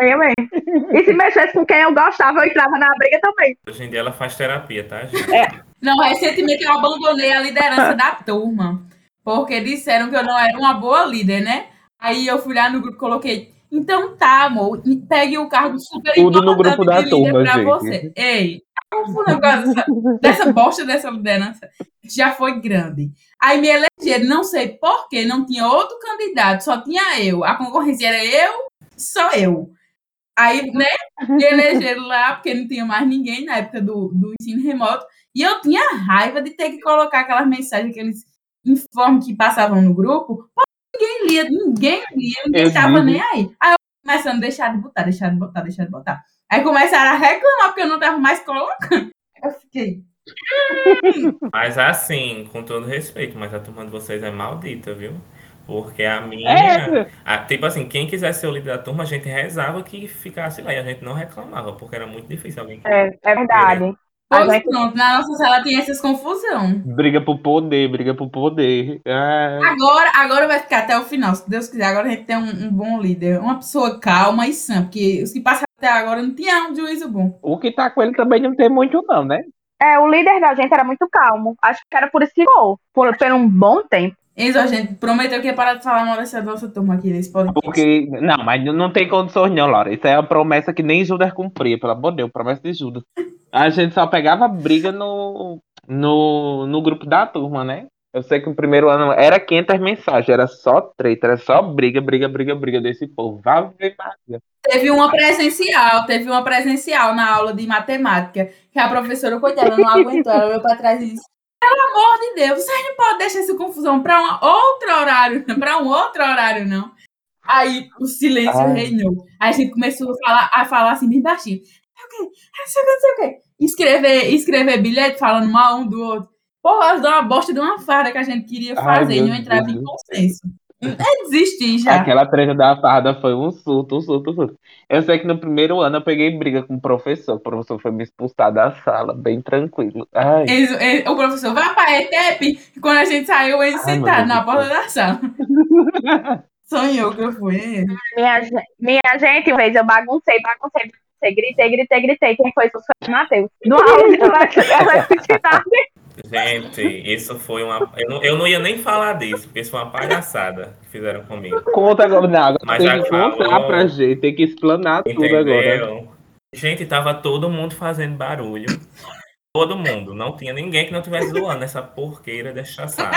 Eu mesmo. E se mexesse com quem eu gostava, eu entrava na briga também. Hoje em dia ela faz terapia, tá, gente? Não, recentemente eu abandonei a liderança da turma. Porque disseram que eu não era uma boa líder, né? Aí eu fui lá no grupo e coloquei. Então tá, amor, pegue o cargo super Tudo no importante grupo da de líder turma, pra gente. você. Ei, o negócio dessa, dessa bosta dessa liderança já foi grande. Aí me elegeram, não sei porquê, não tinha outro candidato, só tinha eu. A concorrência era eu, só eu. Aí, né, me elegeram lá, porque não tinha mais ninguém na época do, do ensino remoto. E eu tinha raiva de ter que colocar aquelas mensagens, aqueles informes que passavam no grupo. Pô, ninguém lia, ninguém lia, ninguém Eu estava digo. nem aí. Aí eu começando a deixar de botar, deixar de botar, deixar de botar. Aí começaram a reclamar porque eu não tava mais colocando. Eu fiquei. Mas assim, com todo respeito, mas a turma de vocês é maldita, viu? Porque a minha. É. a- tipo assim, quem quisesse ser o líder da turma, a gente rezava que ficasse lá e a gente não reclamava, porque era muito difícil alguém. É, é verdade. A Pois gente- pronto, na nossa sala tem essas confusão. Briga por poder, briga por poder. É. Agora, agora vai ficar até o final, se Deus quiser. Agora a gente tem um, um bom líder, uma pessoa calma e sã, porque os que passaram até agora não tinham um juízo bom. O que tá com ele também não tem muito, não, né? É, o líder da gente era muito calmo. Acho que era por isso que ficou. Por, por um bom tempo. Enzo, a gente prometeu que ia parar de falar mal dessa nossa turma aqui nesse podcast. Porque. Não, mas não tem condições, não, Laura. Isso é uma promessa que nem Judas cumpria, pelo amor de Deus, promessa de Judas. A gente só pegava briga no, no, no grupo da turma, né? Eu sei que no primeiro ano era 500 mensagens, era só treta, era só briga, briga, briga, briga desse povo. Vai ver Maria. Teve uma presencial, teve uma presencial na aula de matemática, que a professora, coitada, não aguentou, ela olhou pra trás e disse, pelo amor de Deus, vocês não podem deixar essa confusão para um outro horário, para um outro horário, não. Aí o silêncio Ai. reinou. Aí a gente começou a falar, a falar assim bem baixinho. Não sei o quê, não sei o quê, não sei o quê. Escrever, escrever bilhete falando mal um do outro. Porra, dá uma bosta de uma farda que a gente queria Ai, fazer e meu não entrava Deus em consenso. É desistir já. Aquela treta da farda foi um surto, um surto, um surto. Eu sei que no primeiro ano eu peguei briga com o professor. O professor foi me expulsar da sala, bem tranquilo. Ai, Eles- ele- o professor vai pra ETEP e quando a gente saiu, ele sentado na porta da sala. Sonhou que eu fui. Minha, minha gente, uma vez eu baguncei, baguncei, baguncei, gritei, gritei, gritei. Quem foi? Foi o Matheus. No aula de eletricidade. Gente, isso foi uma. Eu não, eu não ia nem falar disso, porque isso foi uma palhaçada que fizeram comigo. Conta agora, não, agora Mas tem já que falou. contar pra gente, tem que explanar tudo agora. Entendeu? Gente, tava todo mundo fazendo barulho. Todo mundo. Não tinha ninguém que não tivesse zoando essa porqueira dessa sala.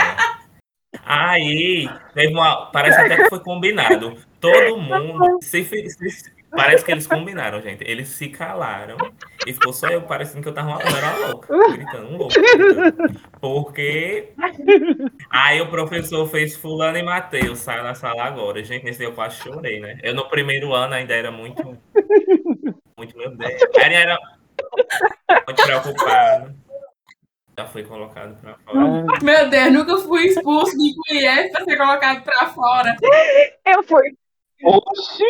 Aí, teve uma. Parece até que foi combinado. Todo mundo. Se, se- parece que eles combinaram, gente. Eles se calaram. E ficou só eu parecendo que eu tava uma, eu era uma louca. Gritando, um louco. gritando. Porque. Aí o professor fez Fulano e Matheus, saiu da sala agora. Gente, nesse dia eu quase chorei, né? Eu no primeiro ano ainda era muito. Muito, meu Deus. Era, era muito preocupado. Já fui colocado pra fora. Meu Deus, nunca fui expulso de IF pra ser colocado pra fora. Eu fui. Oxi!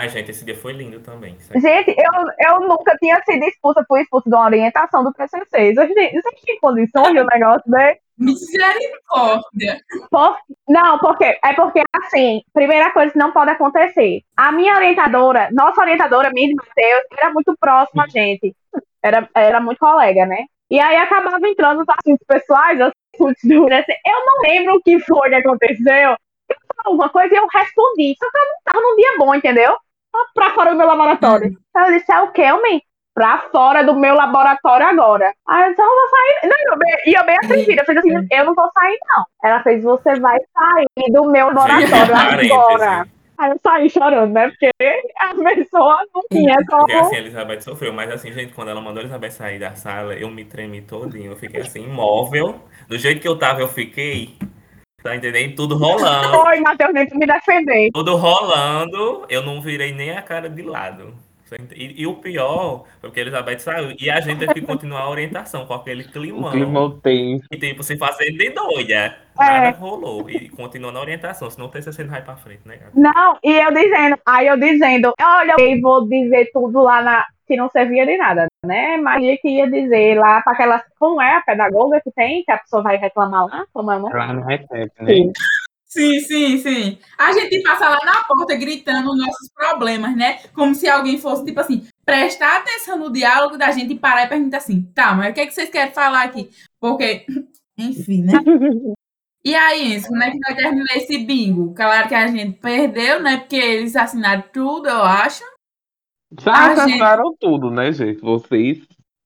Ai, gente, esse dia foi lindo também. sério. Gente, eu, eu nunca tinha sido expulsa, fui expulsa de uma orientação do PCC. Vocês têm condições de um negócio desse? Misericórdia. Por- Não, porque é porque assim, primeira coisa que não pode acontecer. A minha orientadora, nossa orientadora, minha Matheus, era muito próxima, gente. Era, era muito colega, né? E aí acabava entrando nos assuntos pessoais, assuntos do. Eu não lembro o que foi que aconteceu. Eu falei alguma coisa e eu respondi. Só que eu não tava num dia bom, entendeu? Tava Pra fora do meu laboratório. Aí eu disse, é o quê, homem? Pra fora do meu laboratório agora. Aí eu disse, eu não vou sair. Não, eu bem, e eu bem atrevida. Eu fiz assim, eu não vou sair, não. Ela fez, você vai sair do meu laboratório agora. Aí eu saí chorando, né? Porque a pessoa não tinha Porque como. assim, a Elizabeth sofreu. Mas assim, gente, quando ela mandou a Elizabeth sair da sala, eu me tremi todinho. Eu fiquei assim, imóvel. Do jeito que eu tava, eu fiquei. Tá entendendo? Tudo rolando. Foi, Matheus, nem me defender. Tudo rolando, eu não virei nem a cara de lado. E, e o pior foi porque a Elizabeth saiu. E a gente teve que continuar a orientação com aquele O climão. clima tem. E tipo, se fazendo de doida. É. Nada rolou. E continuou na orientação, senão o TCC não vai pra frente, né, cara? Não, e eu dizendo, aí eu dizendo, olha, eu vou dizer tudo lá na. Que não servia de nada, né? Mas eu que ia dizer lá para aquela. Como é a pedagoga que tem, que a pessoa vai reclamar lá? Como é o nome? Lá no recebe, né? Sim. Sim, sim, sim. A gente passa lá na porta gritando os nossos problemas, né? Como se alguém fosse, tipo assim, prestar atenção no diálogo da gente e parar e perguntar assim, tá, mas o que, é que vocês querem falar aqui? Porque, enfim, né? E aí, Enzo, como é que vai terminar esse bingo? Claro que a gente perdeu, né? Porque eles assinaram tudo, eu acho. Já Ah, gente. tudo, né, gente? Vocês,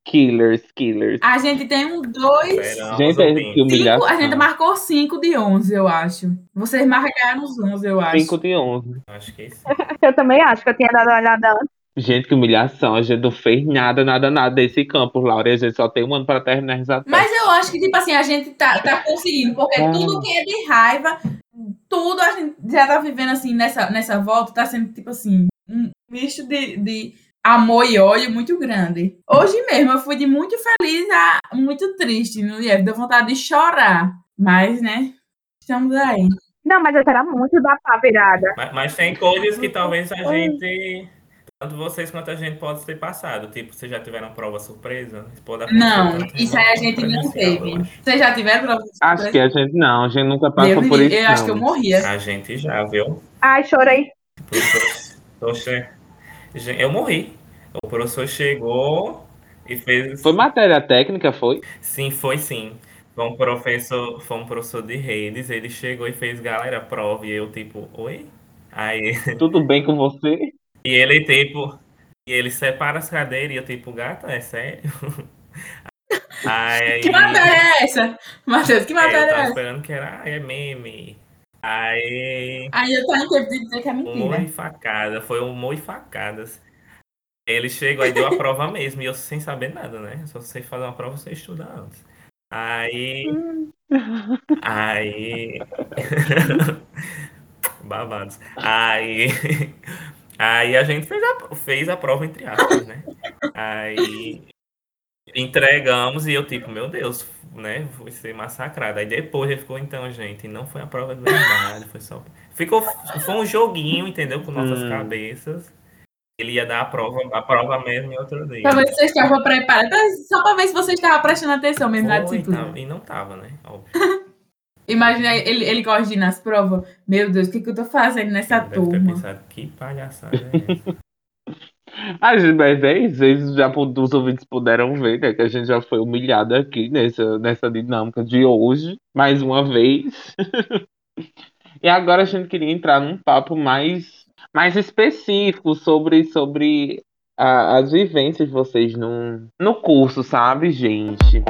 killers, killers. A gente tem um dois. Esperamos Gente, é que humilhação. Cinco, a gente marcou 5 de 11, eu acho. Vocês marcaram os 11, eu acho. 5 de 11. Acho que é isso. Eu também acho que eu tinha dado uma olhada antes. Gente, que humilhação. A gente não fez nada, nada, nada desse campo, Laura. E a gente só tem um ano pra terminar essa Mas eu acho que, tipo assim, a gente tá, tá conseguindo, porque Ah. tudo que é de raiva, tudo a gente já tá vivendo, assim, nessa, nessa volta, tá sendo, tipo assim, misto de, de amor e ódio muito grande. Hoje mesmo eu fui de muito feliz a muito triste no IF, deu vontade de chorar. Mas, né, estamos aí. Não, mas eu era muito da pá virada. Mas, mas tem coisas que talvez a gente. Tanto vocês quanto a gente pode ter passado. Tipo, vocês já tiveram prova surpresa? Não, isso aí a gente não teve. Vocês já tiveram prova de Acho que a gente não, a gente nunca passou Deus por isso. eu acho que eu não. morria. A gente já, viu? Ai, chorei. Professor- professor- Gente, Eu morri. O professor chegou e fez. Foi matéria técnica, foi? Sim, foi sim. Foi um professor, foi um professor de redes, ele chegou e fez, galera, prova, e eu tipo, oi? Aí, Tudo bem com você? e ele tipo, e ele separa as cadeiras e eu tipo, gata, é sério? Aí, Que matéria é essa? Matheus, que é, eu matéria é tava essa? esperando que era, ah, é meme. Aí, Aí eu tô tempo de dizer que é mentira. e facada, foi humor e facadas. Ele chegou aí deu a prova mesmo, e eu sem saber nada, né? Só sei fazer uma prova, você estuda antes. Aí. Aí. Babados. Aí. Aí a gente fez a, fez a prova entre aspas, né? Aí entregamos e eu, tipo, meu Deus, né? Fui ser massacrado. Aí depois ele ficou, então, gente, não foi a prova de verdade, foi só. Ficou, foi um joguinho, entendeu? Com nossas hum. cabeças. Ele ia dar a prova, a prova mesmo em outro dia. Pra ver se você estava preparado. Então, só pra ver se você estava prestando atenção mesmo na disciplina. E não tava, né? Óbvio. Imagina, ele, ele gosta de ir nas provas. Meu Deus, o que, que eu tô fazendo nessa ele turma? Deve ter pensado, que palhaçada é essa? A gente, mas é isso, já os ouvintes puderam ver, né, que a gente já foi humilhado aqui nessa, nessa dinâmica de hoje, mais uma vez. e agora a gente queria entrar num papo mais, mais específico sobre, sobre a, as vivências de vocês no, no curso, sabe, gente?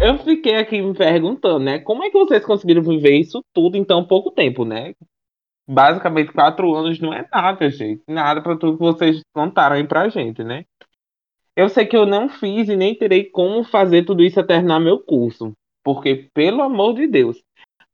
Eu fiquei aqui me perguntando, né? Como é que vocês conseguiram viver isso tudo em tão pouco tempo, né? Basicamente quatro anos não é nada, gente. Nada para tudo que vocês contaram aí pra gente, né? Eu sei que eu não fiz e nem terei como fazer tudo isso até terminar meu curso. Porque, pelo amor de Deus,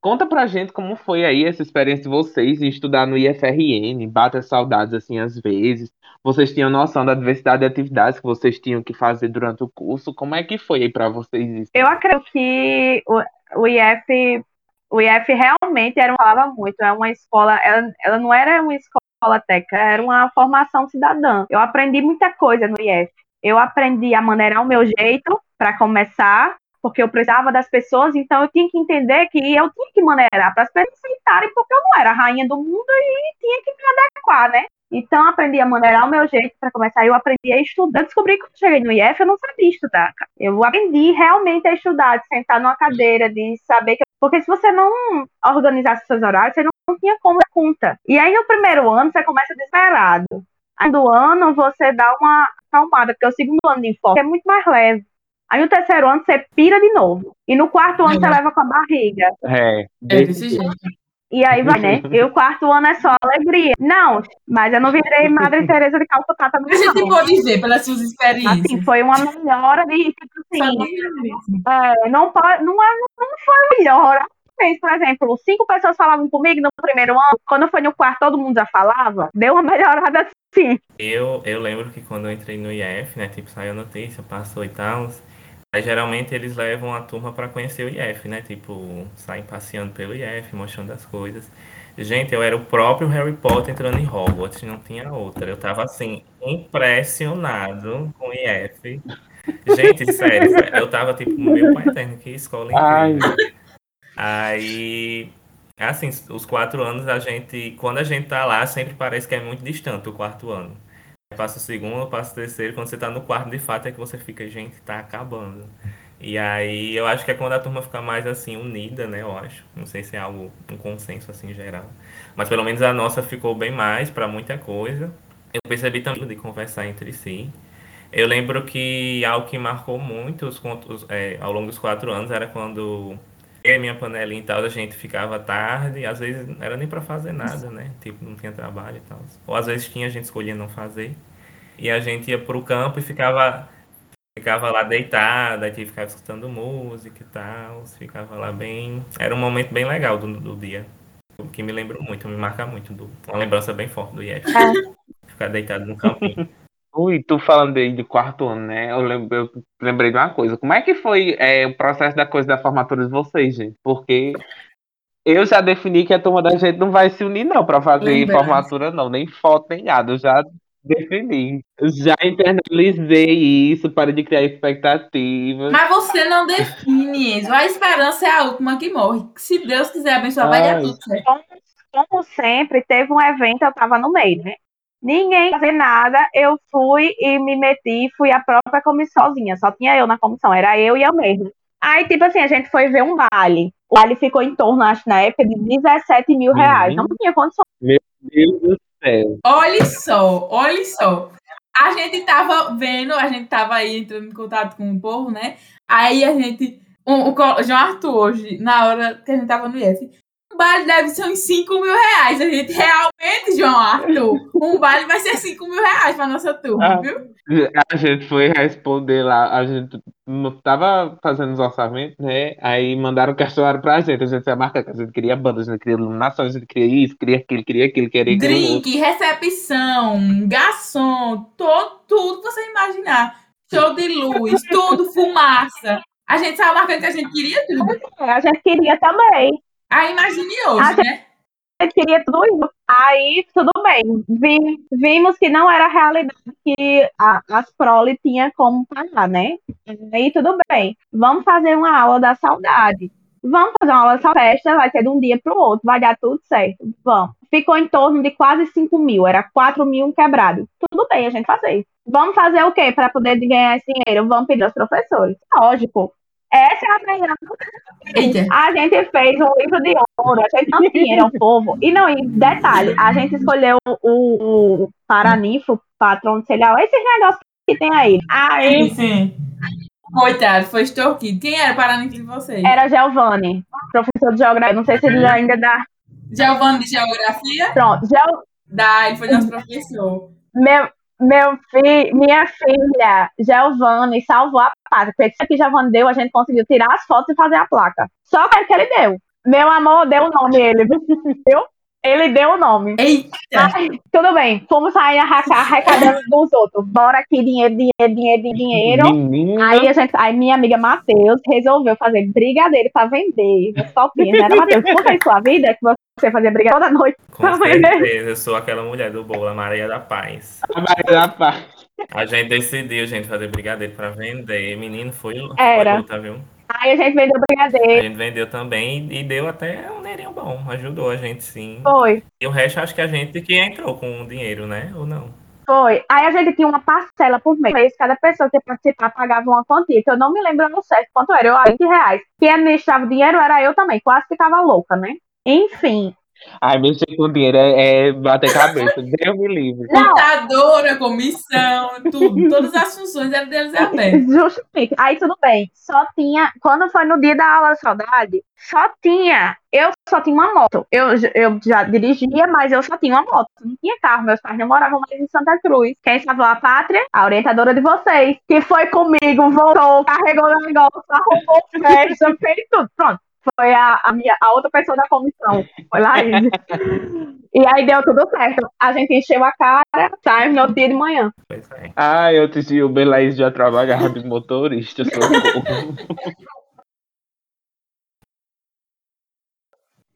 conta pra gente como foi aí essa experiência de vocês em estudar no IFRN, bate saudades assim às vezes. Vocês tinham noção da diversidade de atividades que vocês tinham que fazer durante o curso? Como é que foi aí pra vocês isso? Eu acredito que o, o IF o IF realmente era falava muito, é uma escola, ela, ela não era uma escola técnica, era uma formação cidadã. Eu aprendi muita coisa no IF. Eu aprendi a maneirar o meu jeito para começar, porque eu precisava das pessoas, então eu tinha que entender que eu tinha que maneirar para as pessoas aceitarem, porque eu não era a rainha do mundo e tinha que me adequar, né? Então, aprendi a maneirar o meu jeito para começar. Eu aprendi a estudar. Descobri que quando cheguei no IF, eu não sabia estudar. Eu aprendi realmente a estudar, de sentar numa cadeira, de saber que. Porque se você não organizasse seus horários, você não, não tinha como dar conta. E aí, no primeiro ano, você começa desesperado. Aí, no ano, você dá uma acalmada, porque o segundo ano de enfoque é muito mais leve. Aí no terceiro ano você pira de novo. E no quarto ano é. você leva com a barriga. É, é desse jeito. E aí vai, né? E o quarto ano é só alegria. Não, mas eu não virei Madre Teresa de Calcutá também. A gente pode ver pelas suas experiências. Assim, foi uma melhora de tipo assim. É, não, pode, não, é, não foi melhora. Por exemplo, cinco pessoas falavam comigo no primeiro ano, quando foi no quarto todo mundo já falava, deu uma melhorada assim. Eu, eu lembro que quando eu entrei no IF, né, tipo, saiu a notícia, passou e tal, Aí, geralmente eles levam a turma para conhecer o IF, né? Tipo, saem passeando pelo IF, mostrando as coisas. Gente, eu era o próprio Harry Potter entrando em Hogwarts, não tinha outra. Eu tava assim, impressionado com o IF. Gente, sério, eu tava tipo, meu pai eterno, que escola incrível. Ai. Aí, assim, os quatro anos a gente, quando a gente tá lá, sempre parece que é muito distante o quarto ano. Passa o segundo, passa o terceiro, quando você tá no quarto, de fato, é que você fica, gente, tá acabando. E aí eu acho que é quando a turma fica mais assim, unida, né? Eu acho. Não sei se é algo, um consenso assim geral. Mas pelo menos a nossa ficou bem mais para muita coisa. Eu percebi também de conversar entre si. Eu lembro que algo que marcou muito os, os é, ao longo dos quatro anos era quando e minha panelinha e tal, a gente ficava tarde, às vezes não era nem para fazer nada, né? Tipo, não tinha trabalho e tal. Ou às vezes tinha, a gente escolhia não fazer. E a gente ia pro campo e ficava ficava lá deitada, aqui ficava escutando música e tal, ficava lá bem. Era um momento bem legal do, do dia. Que me lembro muito, me marca muito. Do, uma lembrança bem forte do IEF. É. Ficar deitado no campinho. Ui, tu falando aí de quarto ano, né? Eu, lembro, eu lembrei de uma coisa. Como é que foi é, o processo da coisa da formatura de vocês, gente? Porque eu já defini que a turma da gente não vai se unir, não, para fazer Lembra. formatura, não. Nem foto, nem nada. Eu já defini. Já internalizei isso, para de criar expectativas. Mas você não define isso. A esperança é a última que morre. Se Deus quiser abençoar, vai dar tudo certo. Como, como sempre, teve um evento, eu tava no meio, né? Ninguém fazer nada, eu fui e me meti, fui a própria comissão sozinha, só tinha eu na comissão, era eu e eu mesmo. Aí, tipo assim, a gente foi ver um baile. O baile ficou em torno, acho, na época, de 17 mil reais. Não tinha condições. Meu Deus do céu. Olha só, olha só. A gente tava vendo, a gente tava aí entrando em contato com o povo, né? Aí a gente. o João Arthur hoje, na hora que a gente tava no IF, baile deve ser uns 5 mil reais. A gente realmente, João Arthur, um baile vai ser 5 mil reais pra nossa turma, Ah. viu? A gente foi responder lá, a gente não tava fazendo os orçamentos, né? Aí mandaram o questionário pra gente. A gente ia marcar a gente queria banda, a gente queria iluminação, a gente queria isso, queria aquilo, queria aquilo, queria aquilo. outro. Drink, recepção, garçom, todo, tudo que você imaginar. Show de luz, tudo, fumaça. A gente tava marcando que a gente queria tudo. É, a gente queria também. Aí imagine hoje, né? Gente queria tudo isso. Aí, tudo bem. Vi- vimos que não era a realidade que a, as prole tinha como pagar, né? Aí, tudo bem. Vamos fazer uma aula da saudade. Vamos fazer uma aula da festa, vai ser de um dia para o outro, vai dar tudo certo. Vamos. Ficou em torno de quase 5 mil, era 4 mil quebrado. Tudo bem, a gente fazer. Vamos fazer o quê para poder ganhar esse dinheiro? Vamos pedir aos professores. Lógico. Essa é a melhor Eita. a gente fez um livro de ouro, a gente não tinha, era o povo. E não, e detalhe, a gente escolheu o, o Paraninfo, patrão sei lá, esses negócios que tem aí. Aí Sim, sim. Coitado, foi extorquido. Quem era Paraninfo de vocês? era Giovanni, professor de geografia. Não sei se ele ainda dá. Giovanni de Geografia? Pronto, Geo- Dá, ele foi nosso professor. meu, meu filho, minha filha, Giovanni, salvou a pátria. Porque isso que Giovanni deu, a gente conseguiu tirar as fotos e fazer a placa. Só que é que ele deu. Meu amor, deu o nome ele, viu? Ele deu o nome. Eita! Ai, tudo bem, fomos sair arrecadando dos outros. Bora aqui, dinheiro, dinheiro, dinheiro, dinheiro. Menina, Aí a gente, aí minha amiga Matheus resolveu fazer brigadeiro pra vender nos copinhos, né? Matheus, conta aí sua vida, que você fazia brigadeiro toda noite. Com certeza, eu sou aquela mulher do bolo, a Maria da Paz. a Maria da Paz. A gente decidiu, gente, fazer brigadeiro pra vender. Menino, foi, foi Era. luta, viu? Aí a gente vendeu A brigadeiro, gente vendeu também e deu até um dinheirinho bom. Ajudou a gente, sim. foi, E o resto, acho que a gente que entrou com o dinheiro, né? Ou não? foi. Aí a gente tinha uma parcela por mês, cada pessoa que ia participar pagava uma quantia, que eu não me lembro no certo quanto era, eu acho 20 reais. Quem administrava o dinheiro era eu também, quase ficava louca, né? Enfim, Ai, mexer com dinheiro é, é bater cabeça. Deus me livre. Contadora, comissão, tudo. Todas as funções eram de Elizabeth. Justifique. Aí tudo bem. Só tinha. Quando foi no dia da aula da saudade, só tinha. Eu só tinha uma moto. Eu, eu já dirigia, mas eu só tinha uma moto. Não tinha carro. Meus pais não moravam mais em Santa Cruz. Quem salvou a pátria? A orientadora de vocês. Que foi comigo, voltou, carregou o negócio, arrumou festa, fez tudo. Pronto. Foi a, a, minha, a outra pessoa da comissão. Foi lá. E aí deu tudo certo. A gente encheu a cara, saímos no dia de manhã. Pois é. Ai, eu disse, o Belaís já trabalhava de motorista.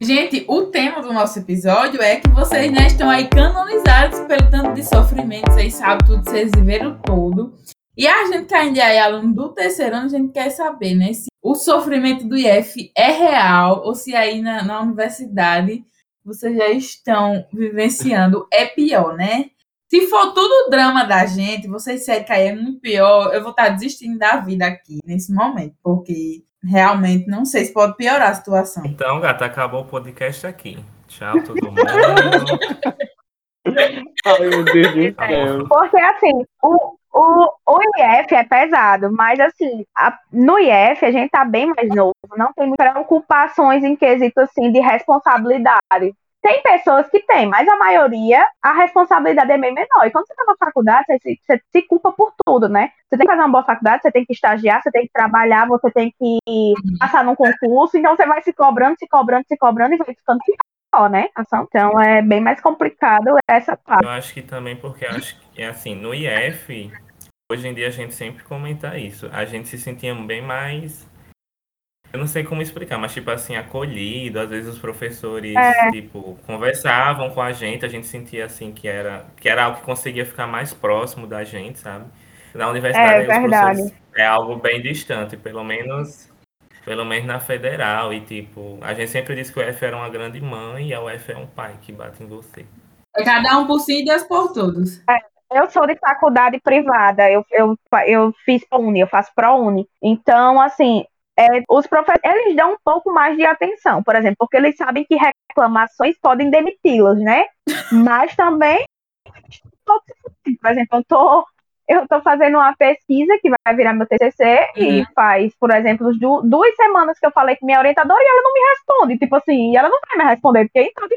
Gente, o tema do nosso episódio é que vocês né, estão aí canonizados pelo tanto de sofrimento, vocês sabem tudo, vocês viveram todo. E a gente que ainda é aluno do terceiro ano, a gente quer saber, né, se o sofrimento do IF é real ou se aí na, na universidade vocês já estão vivenciando é pior, né? Se for tudo o drama da gente, vocês sério que aí é muito pior, eu vou estar desistindo da vida aqui nesse momento, porque realmente não sei se pode piorar a situação. Então, gata, acabou o podcast aqui. Tchau, todo mundo. Ai, meu Deus do céu. Porque assim, o, o, o IF é pesado, mas assim, a- no IF a gente tá bem mais novo, não tem preocupações em quesito assim de responsabilidade. Tem pessoas que têm, mas a maioria, a responsabilidade é bem menor. E quando você tá na faculdade, você se, você se culpa por tudo, né? Você tem que fazer uma boa faculdade, você tem que estagiar, você tem que trabalhar, você tem que passar num concurso, então você vai se cobrando, se cobrando, se cobrando e vai ficando pior, né? Ação. Então é bem mais complicado essa parte. Eu acho que também porque acho que é assim, no IF, hoje em dia a gente sempre comenta isso. A gente se sentia bem mais. Eu não sei como explicar, mas tipo assim, acolhido. Às vezes os professores, tipo, conversavam com a gente, a gente sentia assim que era, que era algo que conseguia ficar mais próximo da gente, sabe? Na universidade É é algo bem distante, pelo menos. Pelo menos na federal, e tipo, a gente sempre disse que o F era uma grande mãe e a UF é um pai que bate em você. É cada um por si e Deus por todos. Eu sou de faculdade privada, eu, eu, eu fiz ProUni, eu faço ProUni. Então, assim, é, os professores, eles dão um pouco mais de atenção, por exemplo, porque eles sabem que reclamações podem demiti-los, né? Mas também, por exemplo, eu tô eu estou fazendo uma pesquisa que vai virar meu TCC uhum. e faz, por exemplo, duas semanas que eu falei com minha orientadora e ela não me responde. Tipo assim, e ela não vai me responder, porque então de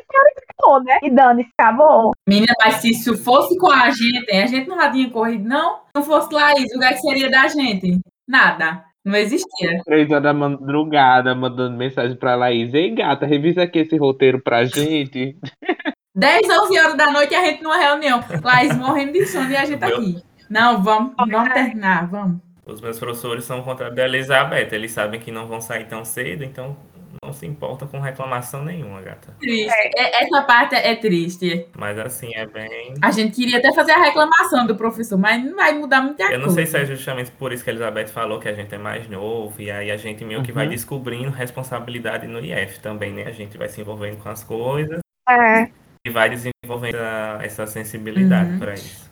fora né? E dane acabou. Menina, mas se isso fosse com a gente, a gente não já tinha corrido, não? Se não fosse Laís, o que seria da gente? Nada. Não existia. Três horas da madrugada, mandando mensagem pra Laís. Ei, gata, revisa aqui esse roteiro pra gente. 10, 11 horas da noite a gente numa reunião. Laís morrendo de sono e a gente aqui. Não, vamos, vamos terminar, vamos. Os meus professores são contra da Elizabeth. Eles sabem que não vão sair tão cedo, então não se importa com reclamação nenhuma, gata. Triste. É, essa parte é triste. Mas assim, é bem. A gente queria até fazer a reclamação do professor, mas não vai mudar muita coisa. Eu não sei se é justamente por isso que a Elizabeth falou que a gente é mais novo, e aí a gente meio que vai uhum. descobrindo responsabilidade no IF também, né? A gente vai se envolvendo com as coisas. É. E vai desenvolvendo essa sensibilidade uhum. para isso.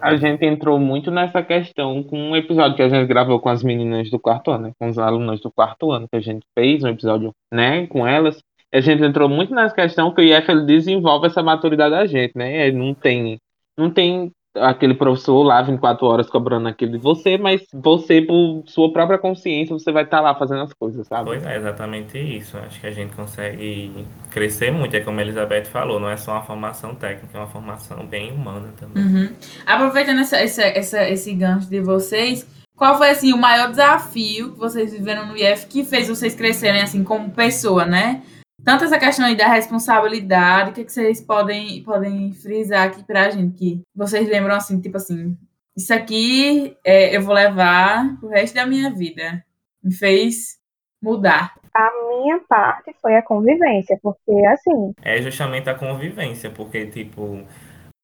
A gente entrou muito nessa questão com um episódio que a gente gravou com as meninas do quarto ano, né? com os alunos do quarto ano, que a gente fez um episódio, né, com elas. A gente entrou muito nessa questão que o IF desenvolve essa maturidade da gente, né? Não tem, não tem aquele professor lá 24 horas cobrando aquilo de você, mas você, por sua própria consciência, você vai estar tá lá fazendo as coisas, sabe? Pois é, exatamente isso. Acho que a gente consegue crescer muito. É como a Elizabeth falou, não é só uma formação técnica, é uma formação bem humana também. Uhum. Aproveitando essa, essa, essa, esse gancho de vocês, qual foi assim o maior desafio que vocês viveram no IF que fez vocês crescerem assim como pessoa, né? Tanto essa questão aí da responsabilidade, o que, é que vocês podem, podem frisar aqui pra gente? Que vocês lembram assim, tipo assim, isso aqui é, eu vou levar o resto da minha vida. Me fez mudar. A minha parte foi a convivência, porque assim. É justamente a convivência, porque, tipo,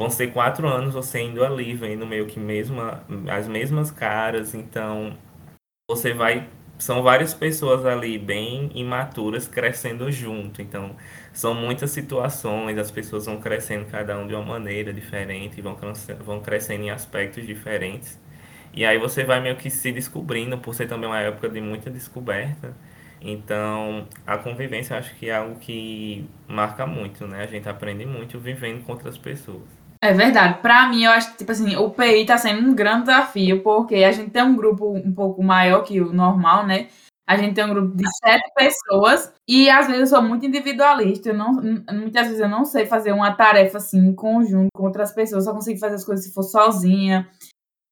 vão ser quatro anos você indo ali, vendo meio que mesma, as mesmas caras, então você vai são várias pessoas ali bem imaturas crescendo junto. Então, são muitas situações, as pessoas vão crescendo cada um de uma maneira diferente, vão, vão crescendo em aspectos diferentes. E aí você vai meio que se descobrindo, por ser também uma época de muita descoberta. Então, a convivência acho que é algo que marca muito, né? A gente aprende muito vivendo com outras pessoas. É verdade. Pra mim, eu acho que, tipo assim, o PI tá sendo um grande desafio, porque a gente tem um grupo um pouco maior que o normal, né? A gente tem um grupo de sete pessoas e às vezes eu sou muito individualista. Eu não, muitas vezes eu não sei fazer uma tarefa assim em conjunto com outras pessoas, só consigo fazer as coisas se for sozinha.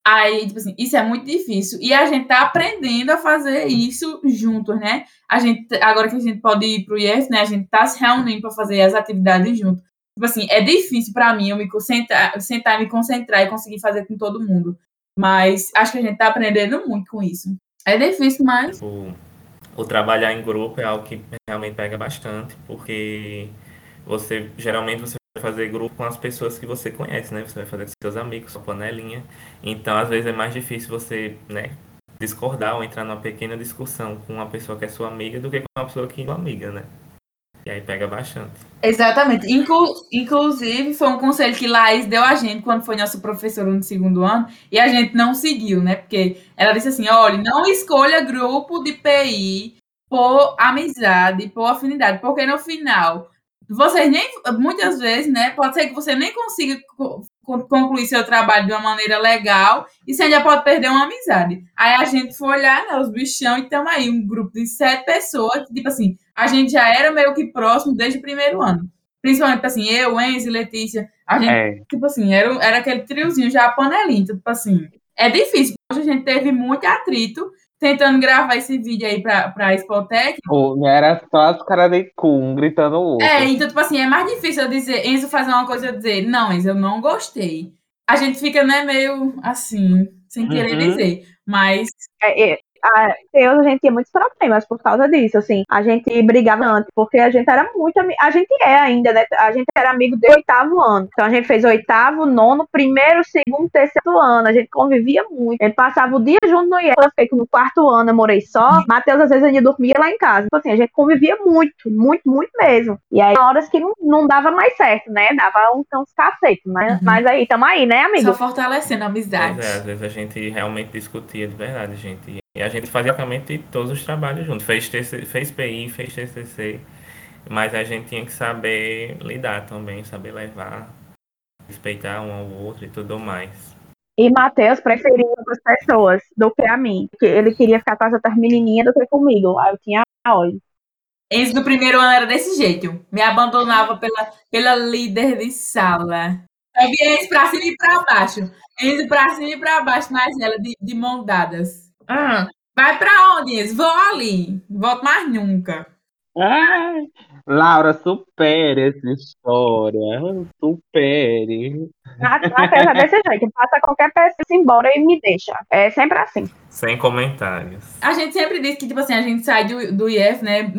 Aí, tipo assim, isso é muito difícil. E a gente tá aprendendo a fazer isso juntos, né? A gente, agora que a gente pode ir pro IF, né? A gente tá se reunindo para fazer as atividades juntos. Tipo assim, é difícil para mim eu me concentrar, sentar, me concentrar e conseguir fazer com todo mundo. Mas acho que a gente tá aprendendo muito com isso. É difícil, mas. O, o trabalhar em grupo é algo que realmente pega bastante, porque você geralmente você vai fazer grupo com as pessoas que você conhece, né? Você vai fazer com seus amigos, sua panelinha. Então, às vezes é mais difícil você, né, discordar ou entrar numa pequena discussão com uma pessoa que é sua amiga do que com uma pessoa que é sua amiga, né? E aí pega bastante. Exatamente. Inclu inclusive, foi um conselho que Laís deu a gente quando foi nossa professora no segundo ano, e a gente não seguiu, né? Porque ela disse assim: olha, não escolha grupo de PI por amizade, por afinidade, porque no final vocês nem muitas vezes, né? Pode ser que você nem consiga concluir seu trabalho de uma maneira legal e você ainda pode perder uma amizade. Aí a gente foi olhar, né, os bichão e estamos aí, um grupo de sete pessoas, tipo assim, a gente já era meio que próximo desde o primeiro ano. Principalmente, tipo assim, eu, Enzo e Letícia, a gente, é. tipo assim, era, era aquele triozinho já panelinha, tipo assim, é difícil. Hoje a gente teve muito atrito, tentando gravar esse vídeo aí pra, pra Spotec. Oh, era só as caras de cu, um gritando o outro. É, então, tipo assim, é mais difícil eu dizer, Enzo fazer uma coisa e dizer, não, Enzo, eu não gostei. A gente fica, né, meio assim, sem querer uhum. dizer. Mas. É, é, a, eu, a gente tinha muitos problemas por causa disso, assim. A gente brigava antes, porque a gente era muito A gente é ainda, né? A gente era amigo do oitavo ano. Então a gente fez oitavo, nono, primeiro, segundo, terceiro ano. A gente convivia muito. A gente passava o dia junto no IEF. Eu fiquei no quarto ano, eu morei só. Matheus, às vezes, ainda dormia lá em casa. Então, assim, a gente convivia muito, muito, muito mesmo. E aí, horas que não, não dava mais certo, né? Dava uns, uns cacetes. Mas, uhum. mas aí, tamo aí, né, amigo? Só fortalecendo a amizade. Pois é, às vezes a gente realmente discutia de verdade, gente. E a gente fazia basicamente todos os trabalhos juntos. Fez, TC, fez PI, fez TCC, mas a gente tinha que saber lidar também, saber levar, respeitar um ao outro e tudo mais. E Matheus preferia outras pessoas do que a mim. Porque ele queria ficar com as outras menininhas do que comigo. Aí eu tinha olho. Enzo do primeiro ano era desse jeito. Me abandonava pela, pela líder de sala. Eu via pra cima e pra baixo. Enzo pra cima e pra baixo nas ela de, de mão dadas. Ah, vai pra onde, Enzo? Vou ali. Volto mais nunca. Ai, Laura, supere essa história. Supere. Matheus é desse jeito. Passa qualquer pessoa embora e me deixa. É sempre assim. Sem comentários. A gente sempre diz que, tipo assim, a gente sai do, do IF, né?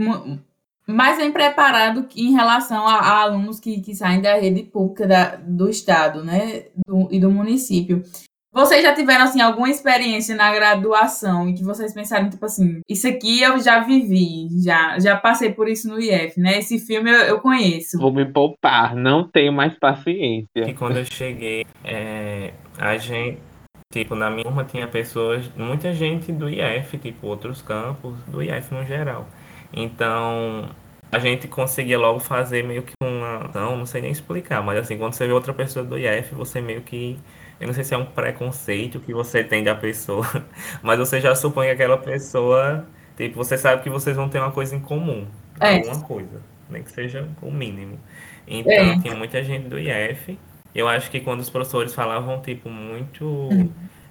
Mais bem preparado em relação a, a alunos que, que saem da rede pública da- do estado, né? Do- e do município. Vocês já tiveram, assim, alguma experiência na graduação e que vocês pensaram, tipo assim, isso aqui eu já vivi, já, já passei por isso no IF, né? Esse filme eu, eu conheço. Vou me poupar, não tenho mais paciência. E quando eu cheguei, é, a gente, tipo, na minha turma tinha pessoas, muita gente do IF, tipo, outros campos, do IF no geral. Então, a gente conseguia logo fazer meio que uma. Não, não sei nem explicar, mas assim, quando você vê outra pessoa do IF, você meio que. Eu não sei se é um preconceito que você tem da pessoa, mas você já supõe que aquela pessoa. Tipo, você sabe que vocês vão ter uma coisa em comum. É. Alguma coisa. Nem que seja o mínimo. Então, É. tinha muita gente do IF. Eu acho que quando os professores falavam, tipo, muito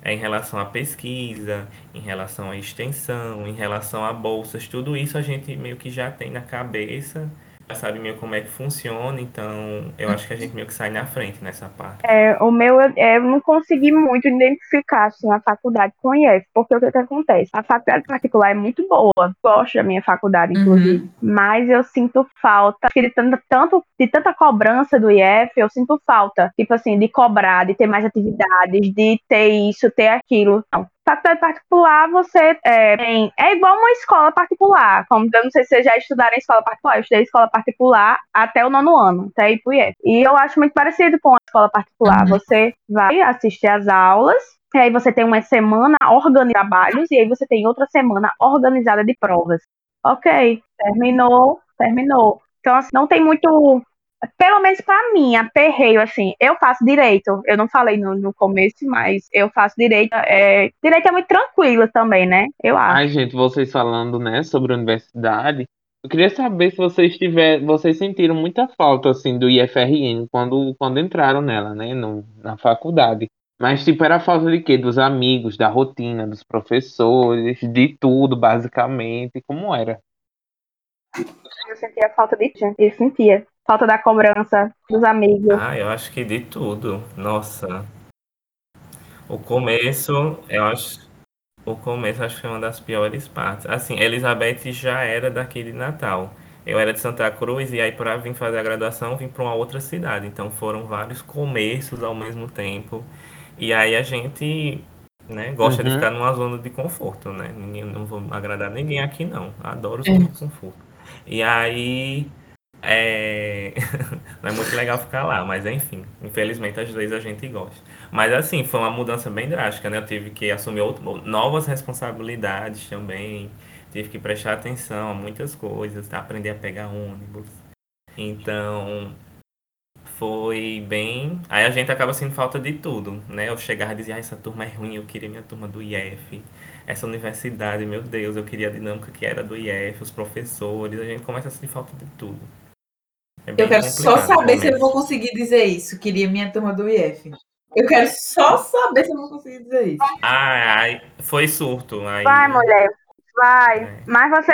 é, em relação à pesquisa, em relação à extensão, em relação a bolsas, tudo isso a gente meio que já tem na cabeça, já sabe meio como é que funciona, então eu acho que a gente meio que sai na frente nessa parte. É, o meu, eu, eu não consegui muito identificar assim, a faculdade com o IF, porque o que, que acontece? A faculdade particular é muito boa, gosto da minha faculdade, inclusive, mas eu sinto falta de, tanto, tanto, de tanta cobrança do IF, eu sinto falta, tipo assim, de cobrar, de ter mais atividades, de ter isso, ter aquilo. Não. Faculdade particular, você é, tem, é igual uma escola particular. Como eu não sei se vocês já estudaram em escola particular, eu estudei em escola particular até o nono ano, até IF. E eu acho muito parecido com a escola particular. Uhum. Você vai assistir às aulas, e aí você tem uma semana organizada de trabalhos, e aí você tem outra semana organizada de provas. Ok, terminou, terminou. Então, assim, não tem muito. Pelo menos pra mim, aperreio, assim, eu faço direito. Eu não falei no, no começo, mas eu faço direito. É, direito é muito tranquilo também, né? Eu acho. Ai, gente, vocês falando, né, sobre a universidade, eu queria saber se vocês tiver, vocês sentiram muita falta, assim, do IFRN quando, quando entraram nela, né, no, na faculdade. Mas, tipo, era falta de quê? Dos amigos, da rotina, dos professores, de tudo, basicamente, como era? Eu sentia falta de gente, eu sentia. Falta da cobrança dos amigos. Ah, eu acho que de tudo. Nossa. O começo, eu acho. O começo acho que foi uma das piores partes. Assim, Elizabeth já era daqui de Natal. Eu era de Santa Cruz e aí para vir fazer a graduação vim para uma outra cidade. Então foram vários começos ao mesmo tempo. E aí a gente, né, gosta de Uhum. ficar numa zona de conforto, né? Ninguém, não vou agradar ninguém aqui não. Adoro zona de conforto. E aí é... não é muito legal ficar lá, mas enfim, infelizmente às vezes a gente gosta. Mas assim, foi uma mudança bem drástica, né? Eu tive que assumir outro- novas responsabilidades também, tive que prestar atenção a muitas coisas, aprender a pegar ônibus. Então, foi bem. Aí a gente acaba sentindo falta de tudo, né? Eu chegava e dizia, ah, essa turma é ruim, eu queria minha turma do IF. Essa universidade, meu Deus, eu queria a dinâmica que era do IF, os professores, a gente começa a sentir falta de tudo. É Eu quero só saber se eu vou conseguir dizer isso. Queria minha turma do IF. Eu quero só saber se eu vou conseguir dizer isso. Ai, ai, foi surto. Aí, Vai, mulher, vai. É. Mas você,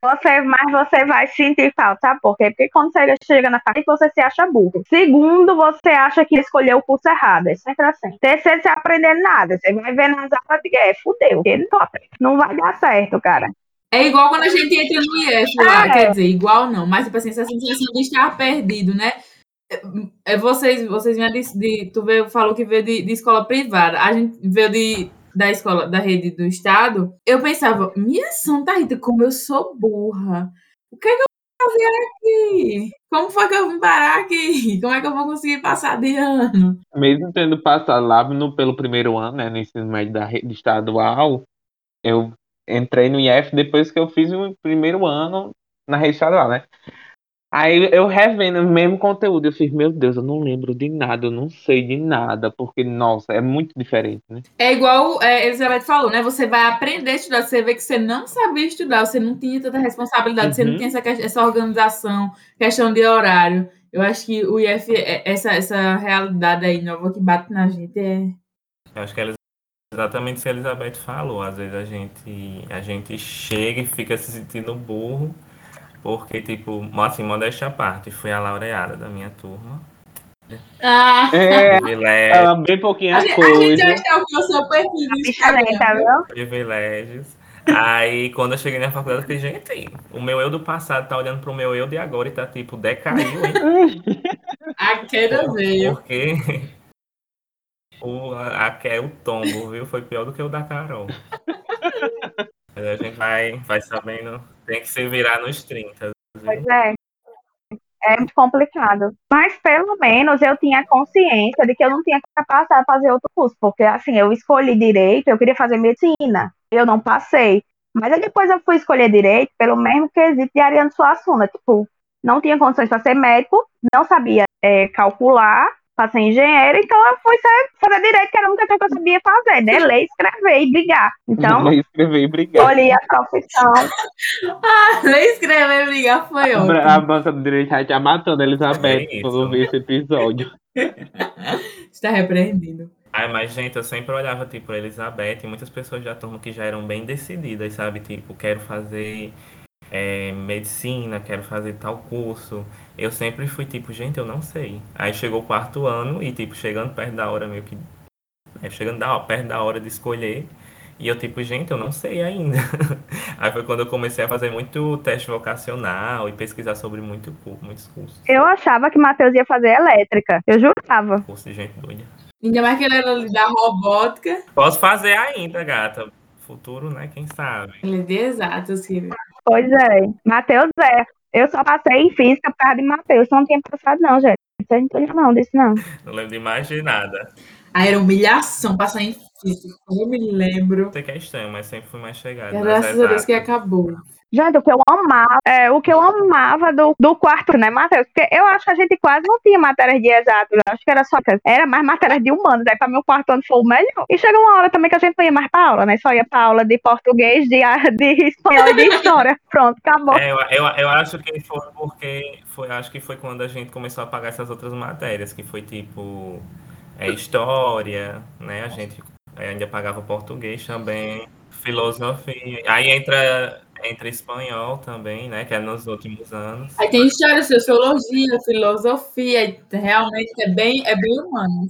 você, mas você vai sentir falta, sabe por quê? Porque quando você chega na faculdade, você se acha burro. Segundo, você acha que escolheu o curso errado. É sempre assim. Terceiro, você aprender nada. Você vai ver nas aulas de é, fudeu. porque Não, não vai dar certo, cara. É igual quando a gente entra no IF lá, É. quer dizer, igual não, mas tipo assim, essa sensação de estar perdido, né? É, vocês, vocês vieram de, de- tu veio, falou que veio de, de escola privada, a gente veio de, da escola, da rede do estado, eu pensava, minha Santa Rita, como eu sou burra, o que é que eu vou fazer aqui? Como foi que eu vim parar aqui? Como é que eu vou conseguir passar de ano? Mesmo tendo passado lá no, pelo primeiro ano, né, no ensino médio da rede estadual, eu entrei no IF depois que eu fiz o primeiro ano na rede estadual, né? Aí eu revendo o mesmo conteúdo, eu fiz, meu Deus, eu não lembro de nada, eu não sei de nada, porque, nossa, é muito diferente, né? É igual é, Elizabeth falou, né? Você vai aprender a estudar, você vê que você não sabia estudar, você não tinha tanta responsabilidade, uhum. você não tinha essa, essa organização, questão de horário. Eu acho que o IF, é, essa, essa realidade aí nova que bate na gente é. Eu acho que é exatamente o que a Elizabeth falou. Às vezes a gente, a gente chega e fica se sentindo burro porque, tipo, assim, modéstia à parte, fui a laureada da minha turma. Ah, é, ela bem pouquinha a coisa. A gente acha que o seu perfil? Privilégios. Aí, quando eu cheguei na faculdade, eu falei, gente, o meu eu do passado tá olhando pro meu eu de agora e tá, tipo, decaiu, hein? a queda veio. Porque o, a, a, o tombo, viu? Foi pior do que o da Carol. Mas a gente vai, vai sabendo tem que se virar nos 30. Pois é. É muito complicado. Mas pelo menos eu tinha consciência de que eu não tinha capacidade de fazer outro curso. Porque assim, eu escolhi direito, eu queria fazer medicina. Eu não passei. Mas aí depois eu fui escolher direito pelo mesmo quesito de Ariane Suassuna. Tipo, não tinha condições para ser médico, não sabia é, calcular para ser engenheiro, então eu fui ser, fazer direito, que era a única coisa que eu sabia fazer, né? Ler, escrever e brigar. Então, ler, escrever e brigar. Escolhi a profissão. ah, ler, escrever e brigar foi ótimo. A banca do direito já tá matando a Elizabeth é quando ver esse episódio. Está repreendido. Ai, mas, gente, eu sempre olhava, tipo, a Elizabeth e muitas pessoas da turma que já eram bem decididas, sabe? Tipo, quero fazer é, medicina, quero fazer tal curso. Eu sempre fui tipo, gente, eu não sei. Aí chegou o quarto ano e, tipo, chegando perto da hora meio que. É, chegando da, perto da hora de escolher. E eu, tipo, gente, eu não sei ainda. Aí foi quando eu comecei a fazer muito teste vocacional e pesquisar sobre muito, muitos cursos. Eu achava que Matheus ia fazer elétrica. Eu jurava. Curso de gente doida. Ainda mais que ele era da robótica. Posso fazer ainda, gata. Futuro, né? Quem sabe? Ele é de filho. Pois é. Matheus é. Eu só passei em física por causa de Matheus. Não tinha passado, não, gente. Você não tem não, desse não. Não lembro de mais de nada. Aí era humilhação passar em física. Eu me lembro. Sei que é estranho, mas sempre fui mais chegado. Graças a Deus que acabou. Gente, o que eu amava, é, o que eu amava do, do quarto, né, Matheus? Porque eu acho que a gente quase não tinha matérias de exatos. Eu acho que era só. Era mais matérias de humanos. Aí, pra mim, o quarto ano foi o melhor. E chegou uma hora também que a gente não ia mais pra aula, né? Só ia pra aula de português, de, de espanhol e de história. Pronto, acabou. É, eu, eu, eu acho que foi porque. Foi, acho que foi quando a gente começou a pagar essas outras matérias, que foi tipo. É, história, né? A gente é, ainda pagava português também, filosofia. Aí entra entre espanhol também, né? Que é nos últimos anos. Aí tem história, sociologia, filosofia, realmente é bem, é bem humano.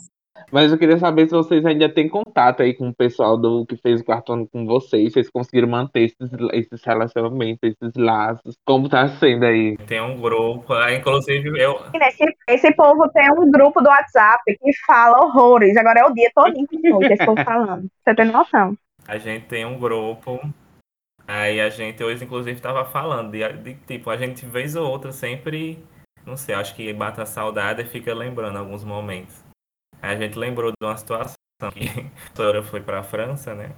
Mas eu queria saber se vocês ainda têm contato aí com o pessoal do que fez o quarto ano com vocês, se vocês conseguiram manter esses, esses relacionamentos, esses laços, como tá sendo aí? Tem um grupo, inclusive eu. Esse, esse povo tem um grupo do WhatsApp que fala horrores. Agora é o dia todo que esse povo falando. Você tem noção? A gente tem um grupo Aí a gente hoje, inclusive, estava falando de, de, tipo, a gente vez ou outra sempre, não sei, acho que bate a saudade e fica lembrando alguns momentos. Aí a gente lembrou de uma situação que a senhora foi para a França, né?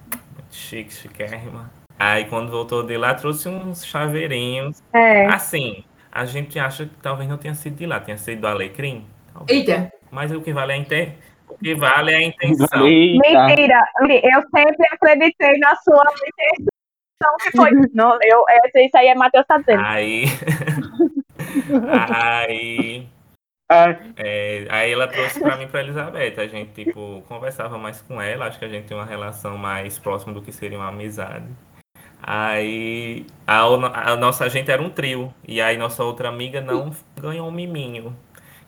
Chique, chiquérrima. Aí quando voltou de lá, trouxe uns chaveirinhos. É. Assim, a gente acha que talvez não tenha sido de lá, tenha sido do Alecrim. Talvez. Eita! Mas o que vale é a intenção. O que vale é a intenção. Eita. Mentira! Eu sempre acreditei na sua intenção não, que foi. Não, eu, isso aí é Matheus tá dizendo. Aí. aí. É, aí ela trouxe pra mim pra Elizabeth. A gente, tipo, conversava mais com ela. Acho que a gente tem uma relação mais próxima do que seria uma amizade. Aí a, a nossa gente era um trio. E aí nossa outra amiga não ganhou um miminho.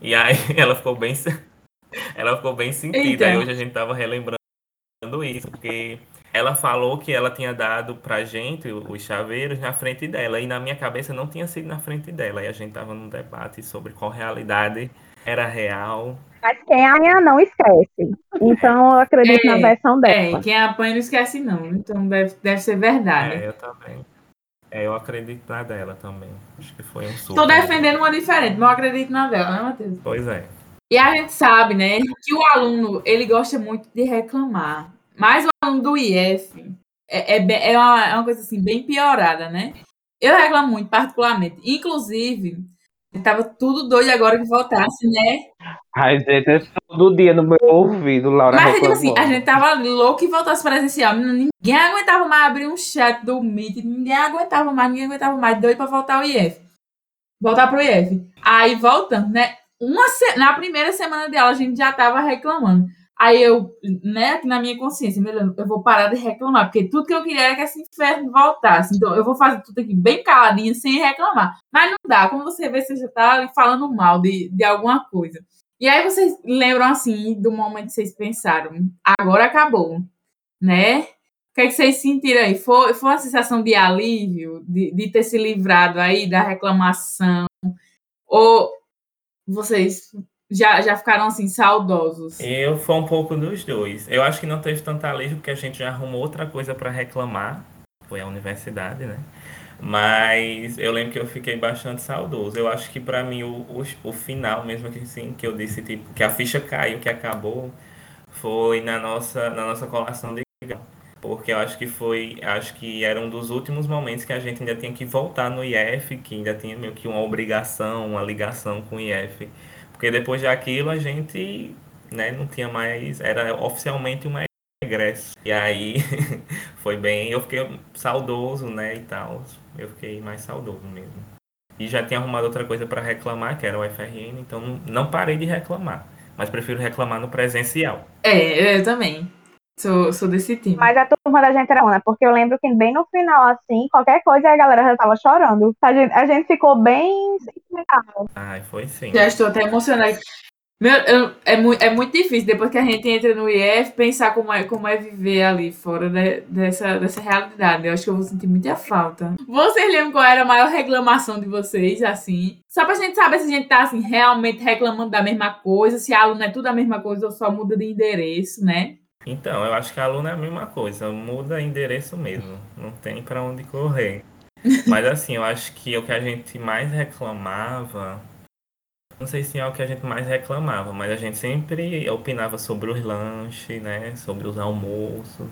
E aí ela ficou bem. Ela ficou bem sentida. Eita. Aí hoje a gente tava relembrando isso, porque ela falou que ela tinha dado pra gente os chaveiros na frente dela, e na minha cabeça não tinha sido na frente dela. E a gente tava num debate sobre qual realidade era real. Mas quem apanha não esquece. Então eu acredito é, na versão dela. É, quem apanha não esquece, não. Então deve, deve ser verdade. É, eu também. É, eu acredito na dela também. Acho que foi um surto. Tô defendendo uma diferente, mas eu acredito na dela, né, Matheus? Pois é. E a gente sabe, né, que o aluno, ele gosta muito de reclamar. Mas o aluno do IF é, é, é, uma, é uma coisa assim, bem piorada, né? Eu reclamo muito, particularmente. Inclusive, Tava tudo doido agora que voltasse, né? Ai, gente, é todo dia no meu ouvido, Laura. Mas, tipo assim, a gente tava louco que voltasse presencial. Ninguém aguentava mais abrir um chat do Meet. Ninguém aguentava mais, ninguém aguentava mais. Doido pra voltar ao IF. Voltar pro IF. Aí voltando, né? Uma se- Na primeira semana de aula a gente já tava reclamando. Aí eu, né, na minha consciência, eu vou parar de reclamar, porque tudo que eu queria era que esse inferno voltasse. Então eu vou fazer tudo aqui bem caladinho, sem reclamar. Mas não dá, como você vê, você já tá falando mal de, de alguma coisa. E aí vocês lembram assim do momento que vocês pensaram, agora acabou, né? O que, é que vocês sentiram aí? Foi, foi uma sensação de alívio, de, de ter se livrado aí da reclamação? Ou vocês já, já ficaram assim saudosos? Eu foi um pouco dos dois. Eu acho que não teve tanta alívio porque a gente já arrumou outra coisa para reclamar. Foi a universidade, né? Mas eu lembro que eu fiquei bastante saudoso. Eu acho que para mim o, o, o, final, mesmo que assim, que eu disse tipo, que a ficha caiu, que acabou, foi na nossa, na nossa colação de grau. Porque eu acho que foi, acho que era um dos últimos momentos que a gente ainda tinha que voltar no IF, que ainda tinha meio que uma obrigação, uma ligação com o IF. Porque depois daquilo a gente né, não tinha mais, era oficialmente uma regresso. E aí foi bem, eu fiquei saudoso, né, e tal. Eu fiquei mais saudoso mesmo. E já tinha arrumado outra coisa para reclamar, que era o FRN, então não parei de reclamar. Mas prefiro reclamar no presencial. É, eu também. Sou, sou desse time. Mas a turma da gente era uma, porque eu lembro que bem no final, assim, qualquer coisa a galera já tava chorando. A gente, a gente ficou bem sentimental. Ai, foi sim. Já estou até emocionada. Meu, eu, é, muito, é muito difícil, depois que a gente entra no IF, pensar como é, como é viver ali fora de, dessa, dessa realidade. Eu acho que eu vou sentir muita falta. Vocês lembram qual era a maior reclamação de vocês, assim? Só pra gente saber se a gente tá, assim, realmente reclamando da mesma coisa, se a aluna é tudo a mesma coisa ou só muda de endereço, né? Então, eu acho que a aluna é a mesma coisa, muda endereço mesmo, não tem para onde correr. Mas assim, eu acho que o que a gente mais reclamava, não sei se é o que a gente mais reclamava, mas a gente sempre opinava sobre os lanches, né, sobre os almoços.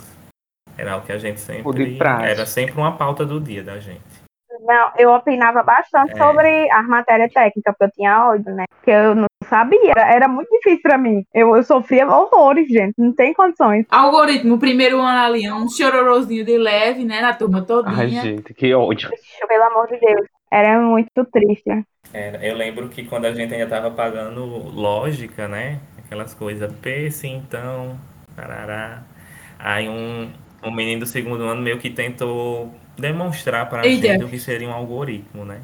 Era o que a gente sempre era sempre uma pauta do dia da gente. Não, eu opinava bastante é. sobre a matéria técnica, porque eu tinha ódio, né? Que eu não sabia, era muito difícil pra mim. Eu, eu sofria horrores, gente, não tem condições. Algoritmo, primeiro ano ali, um chororozinho de leve, né, na turma todinha. Ai, gente, que ódio. Pelo amor de Deus, era muito triste. Era, eu lembro que quando a gente ainda tava pagando lógica, né, aquelas coisas, P, sim, então, parará. Aí um, um menino do segundo ano meio que tentou demonstrar para a gente o que seria um algoritmo, né?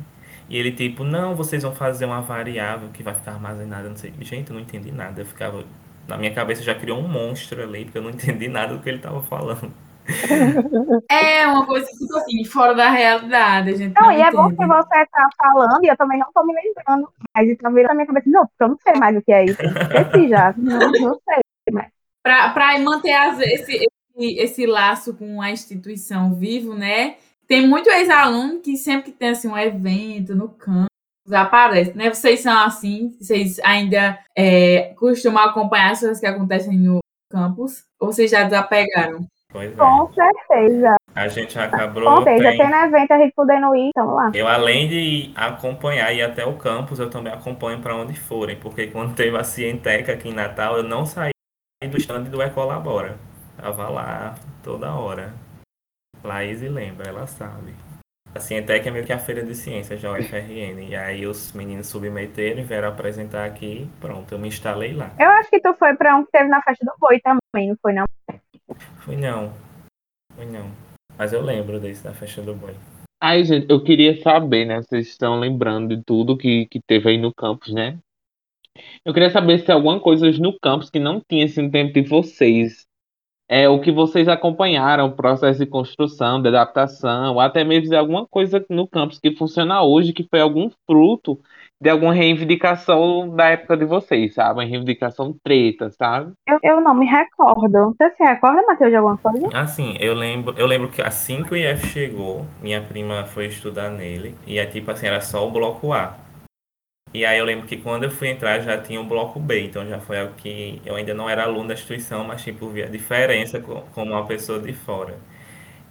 E ele tipo, não, vocês vão fazer uma variável que vai ficar armazenada, não sei. Gente, eu não entendi nada. Eu ficava na minha cabeça já criou um monstro ali, porque eu não entendi nada do que ele estava falando. É uma coisa tipo assim, fora da realidade, a gente não, não e é bom que você tá falando, e eu também não tô me lembrando, mas tá virando na minha cabeça, não, porque eu não sei mais o que é isso. Esqueci já, não, não sei mais. Pra, pra manter as, esse, esse laço com a instituição vivo, né? Tem muito ex-aluno que sempre que tem assim, um evento no campus, aparece, né? Vocês são assim, vocês ainda é, costumam acompanhar as coisas que acontecem no campus, ou vocês já desapegaram? Pois é. Com certeza. A gente acabou. Com certeza, tem... tem no evento a gente podendo ir, então lá. Eu, além de acompanhar e ir até o campus, eu também acompanho para onde forem, porque quando teve a Cienteca aqui em Natal, eu não saí do stand do Ecolabora. Tava lá toda hora. Laís lembra, ela sabe. A Cientec é meio que a feira de ciências da UFRN. E aí os meninos submeteram e vieram apresentar aqui. Pronto, eu me instalei lá. Eu acho que tu foi pra um que teve na festa do boi também, não foi não? Fui não. Fui não. Mas eu lembro desse da festa do boi. Ai, gente, eu queria saber, né? Vocês estão lembrando de tudo que, que teve aí no campus, né? Eu queria saber se alguma coisa no campus que não tinha assim, no tempo de vocês é o que vocês acompanharam, o processo de construção, de adaptação, até mesmo alguma coisa no campus que funciona hoje, que foi algum fruto de alguma reivindicação da época de vocês, sabe? Uma reivindicação treta, sabe? Eu, eu não me recordo. Você se recorda, Matheus, de alguma coisa? Assim, eu lembro, eu lembro que assim que o IF chegou, minha prima foi estudar nele, e é tipo assim, era só o bloco A. E aí eu lembro que quando eu fui entrar já tinha o bloco B, então já foi algo que eu ainda não era aluno da instituição, mas tipo via diferença como uma pessoa de fora.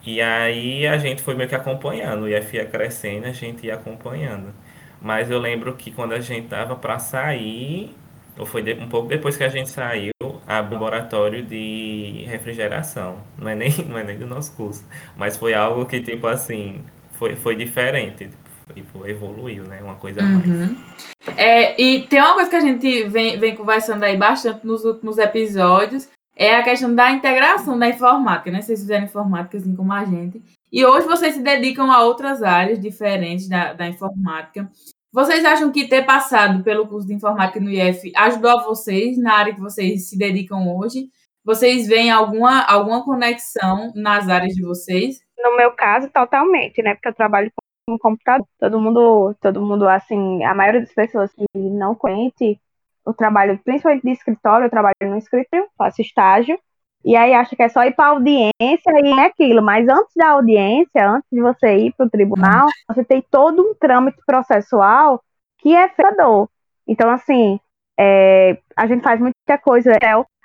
E aí a gente foi meio que acompanhando, o IF ia crescendo, a gente ia acompanhando. Mas eu lembro que quando a gente tava para sair, ou foi de, um pouco depois que a gente saiu, abre laboratório de refrigeração. Não é, nem, não é nem do nosso curso. Mas foi algo que, tipo assim, foi, foi diferente. Tipo, evoluiu, né? Uma coisa a mais. Uhum. É, e tem uma coisa que a gente vem, vem conversando aí bastante nos últimos episódios, é a questão da integração da informática, né? Vocês fizeram informática assim como a gente. E hoje vocês se dedicam a outras áreas diferentes da, da informática. Vocês acham que ter passado pelo curso de informática no IF ajudou a vocês na área que vocês se dedicam hoje? Vocês veem alguma, alguma conexão nas áreas de vocês? No meu caso, totalmente, né? Porque eu trabalho com computador. Todo mundo, todo mundo, assim, a maioria das pessoas que não conhece o trabalho, principalmente de escritório, eu trabalho no escritório, faço estágio. E aí acha que é só ir para audiência e é aquilo. Mas antes da audiência, antes de você ir para o tribunal, você tem todo um trâmite processual que é fedor. Então, assim, é, a gente faz muita coisa.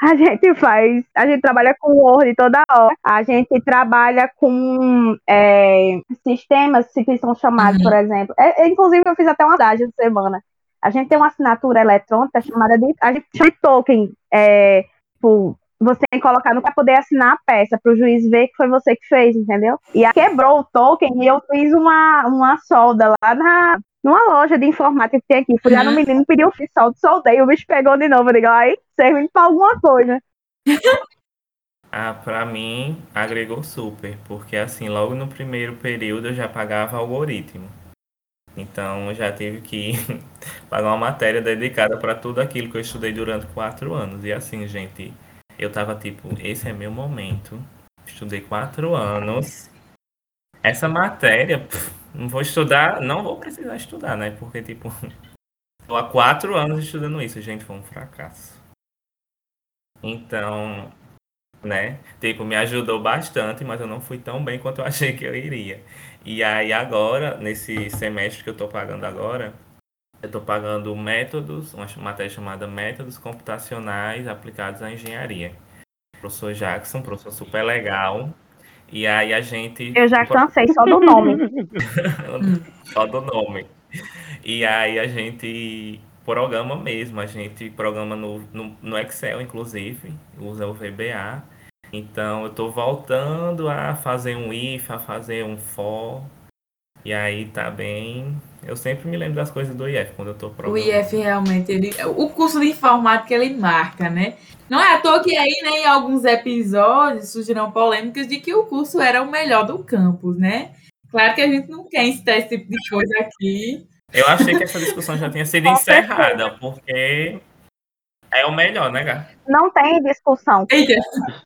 A gente faz, a gente trabalha com Word toda hora. A gente trabalha com é, sistemas que são chamados, uhum. por exemplo. É, inclusive, eu fiz até uma essa semana. A gente tem uma assinatura eletrônica chamada de. A gente chama de token. É, tipo, você tem que colocar no para poder assinar a peça, para o juiz ver que foi você que fez, entendeu? E aí quebrou o token e eu fiz uma, uma solda lá na, numa loja de informática que tem aqui. Fui lá no menino, pediu o soldo, soldei, o bicho pegou de novo. Eu digo, aí serve para alguma coisa. Ah, para mim, agregou super, porque assim, logo no primeiro período eu já pagava algoritmo. Então eu já tive que pagar uma matéria dedicada para tudo aquilo que eu estudei durante quatro anos. E assim, gente, eu tava tipo, esse é meu momento. Estudei quatro anos. Essa matéria, pff, não vou estudar, não vou precisar estudar, né? Porque, tipo, tô há quatro anos estudando isso, gente, foi um fracasso. Então, né? Tipo, me ajudou bastante, mas eu não fui tão bem quanto eu achei que eu iria. E aí agora, nesse semestre que eu tô pagando agora, eu estou pagando métodos, uma matéria chamada Métodos Computacionais Aplicados à Engenharia. Professor Jackson, professor super legal. E aí a gente. Eu já cansei só do nome. só do nome. E aí a gente programa mesmo, a gente programa no, no, no Excel, inclusive, usa o VBA. Então eu estou voltando a fazer um if, a fazer um for. E aí tá bem eu sempre me lembro das coisas do IF quando eu tô programando. O IF realmente, ele, o curso de informática ele marca, né? Não é à toa que aí, né, em alguns episódios surgiram polêmicas de que o curso era o melhor do campus, né? Claro que a gente não quer incitar esse tipo de coisa aqui. Eu achei que essa discussão já tinha sido encerrada, porque é o melhor, né, Gá? Não tem discussão. Eita.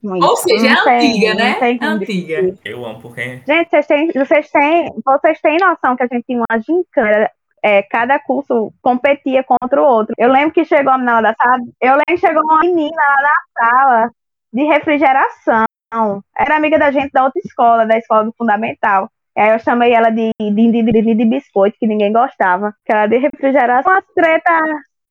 Ou seja, é antiga, né? É antiga. Eu amo porque. Gente, vocês têm, vocês têm, vocês têm noção que a gente tinha uma gincana. É, cada curso competia contra o outro. Eu lembro que chegou a menina da sala, eu lembro que chegou uma menina lá na sala de refrigeração. Era amiga da gente da outra escola, da escola do Fundamental. Aí eu chamei ela de, de, de, de, de biscoito, que ninguém gostava. Que era de refrigeração. Uma treta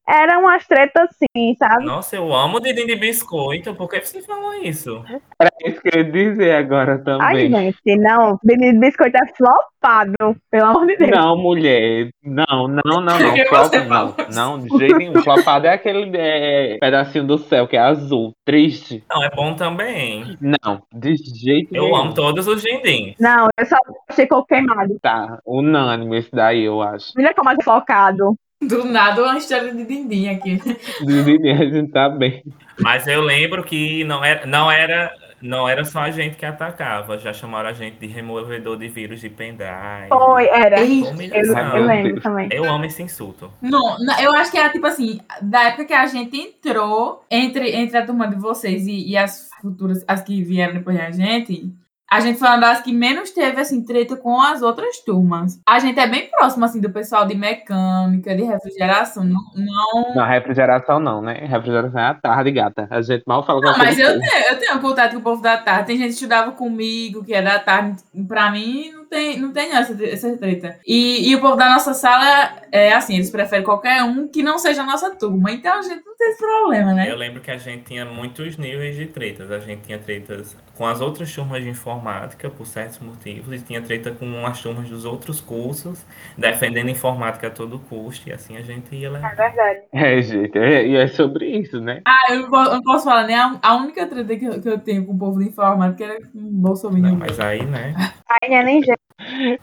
eram umas tretas assim, sabe? Nossa, eu amo Didim de biscoito. Por que você falou isso? Era isso que eu ia dizer agora também. Ai, gente, não. Didim de biscoito é flopado, pelo amor de Deus. Não, mulher. Não, não, não, não. Flop, não. Não, de jeito nenhum. Flopado é aquele é, pedacinho do céu que é azul. Triste. Não, é bom também. Não, de jeito eu nenhum. Eu amo todos os dindim. Não, eu só achei coco queimado. Tá, unânime esse daí, eu acho. Olha como é focado. Do nada uma história de Dindim aqui. De Dindim, a gente tá bem. Mas eu lembro que não era, não era, não era só a gente que atacava. Já chamaram a gente de removedor de vírus de pendrive. Foi, era. Eu, eu, lembro também. Eu amo esse insulto. Não, eu acho que era tipo assim, da época que a gente entrou entre, entre a turma de vocês e, e as futuras, as que vieram depois da gente, a gente foi uma das que menos teve, assim, treta com as outras turmas. A gente é bem próximo, assim, do pessoal de mecânica, de refrigeração. Não. Não, não refrigeração não, né? Refrigeração é a tarde, gata. A gente mal fala com Não, mas eu tenho, eu tenho contato com o povo da tarde. Tem gente que estudava comigo, que é da tarde. Pra mim, não tem, não tem essa, essa treta. E, e o povo da nossa sala é assim, eles preferem qualquer um que não seja a nossa turma. Então a gente não tem esse problema, né? Eu lembro que a gente tinha muitos níveis de tretas. A gente tinha tretas com as outras turmas de informática, por certos motivos, e tinha treta com as turmas dos outros cursos, defendendo informática a todo custo, e assim a gente ia É levar. verdade. É, gente, é- e é, sobre isso, né? Ah, eu, não po- eu não posso falar, né? A, a única treta que eu, que eu tenho com o povo de informática era com o Bolsonaro. Não, mas aí, né? Aí é nem jeito.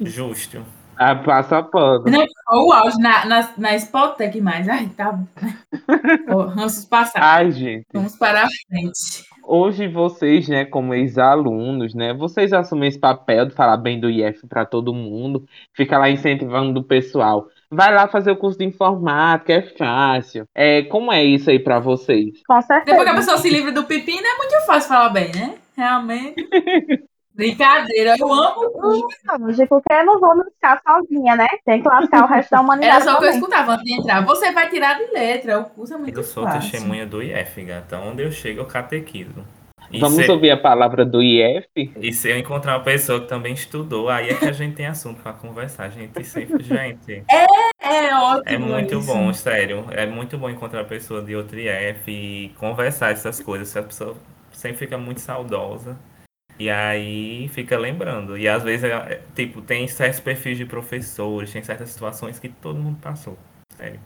Justo. Ah, passa pano. Não, o auge na, na, na Spotec mais. Ai, tá. Ó, ranços passados. Ai, gente. Vamos para a frente. Hoje vocês, né, como ex-alunos, né, vocês assumem esse papel de falar bem do IF para todo mundo, fica lá incentivando o pessoal. Vai lá fazer o curso de informática, é fácil. É, como é isso aí para vocês? Com certeza. Depois que a pessoa se livra do pepino, é muito fácil falar bem, né? Realmente. Brincadeira, eu amo. Não, gente, porque eu não vou me ficar sozinha, né? Tem que lascar o resto da Era humanidade só o que eu escutava antes de entrar. Você vai tirar de letra, o curso é muito Eu sou fácil. testemunha do IF, gata. Onde eu chego, eu catequizo. E Vamos se, ouvir a palavra do IF? e se eu encontrar uma pessoa que também estudou, aí é que a gente tem assunto pra conversar. A gente sempre, gente. É ótimo. É muito isso. bom, sério. É muito bom encontrar pessoa de outro IF e conversar essas coisas. A pessoa sempre fica muito saudosa. E aí fica lembrando. E às vezes, é, tipo, tem certos perfis de professores, tem certas situações que todo mundo passou. Sério.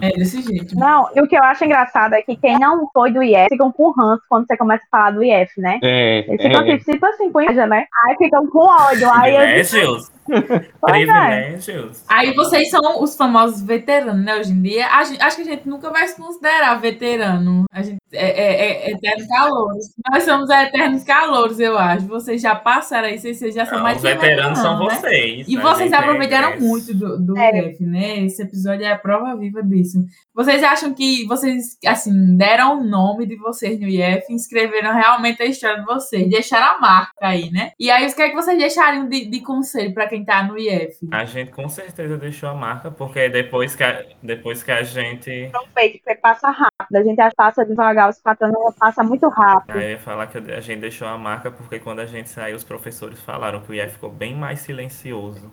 É desse jeito. Não, e o que eu acho engraçado é que quem não foi do IF ficam com ranço quando você começa a falar do IF, né? É, Eles ficam é. tipo, tipo assim, com inveja, né? Aí ficam com ódio. Aí eu digo, Privilégios! é. Privilégios! Aí vocês são os famosos veteranos, né? Hoje em dia. A gente- acho que a gente nunca vai se considerar veterano. A gente é, é, é eternos calouros. Nós somos eternos calouros, eu acho. Vocês já passaram aí, vocês vocês já são Não, mais os veteranos são né? vocês. E vocês é aproveitaram muito do, do É. IF, né? Esse episódio é a prova viva disso. Vocês acham que vocês, assim, deram o nome de vocês no IF, inscreveram realmente a história de vocês, deixaram a marca aí, né? E aí, o que é que vocês deixariam de, de conselho pra quem tá no IF? A gente com certeza deixou a marca, porque depois que a, depois que a gente. aproveita, porque passa rápido. A gente passa devagar, os patrões passa muito rápido. Aí eu ia falar que a gente deixou a marca porque quando a gente saiu, os professores falaram que o IF ficou bem mais silencioso.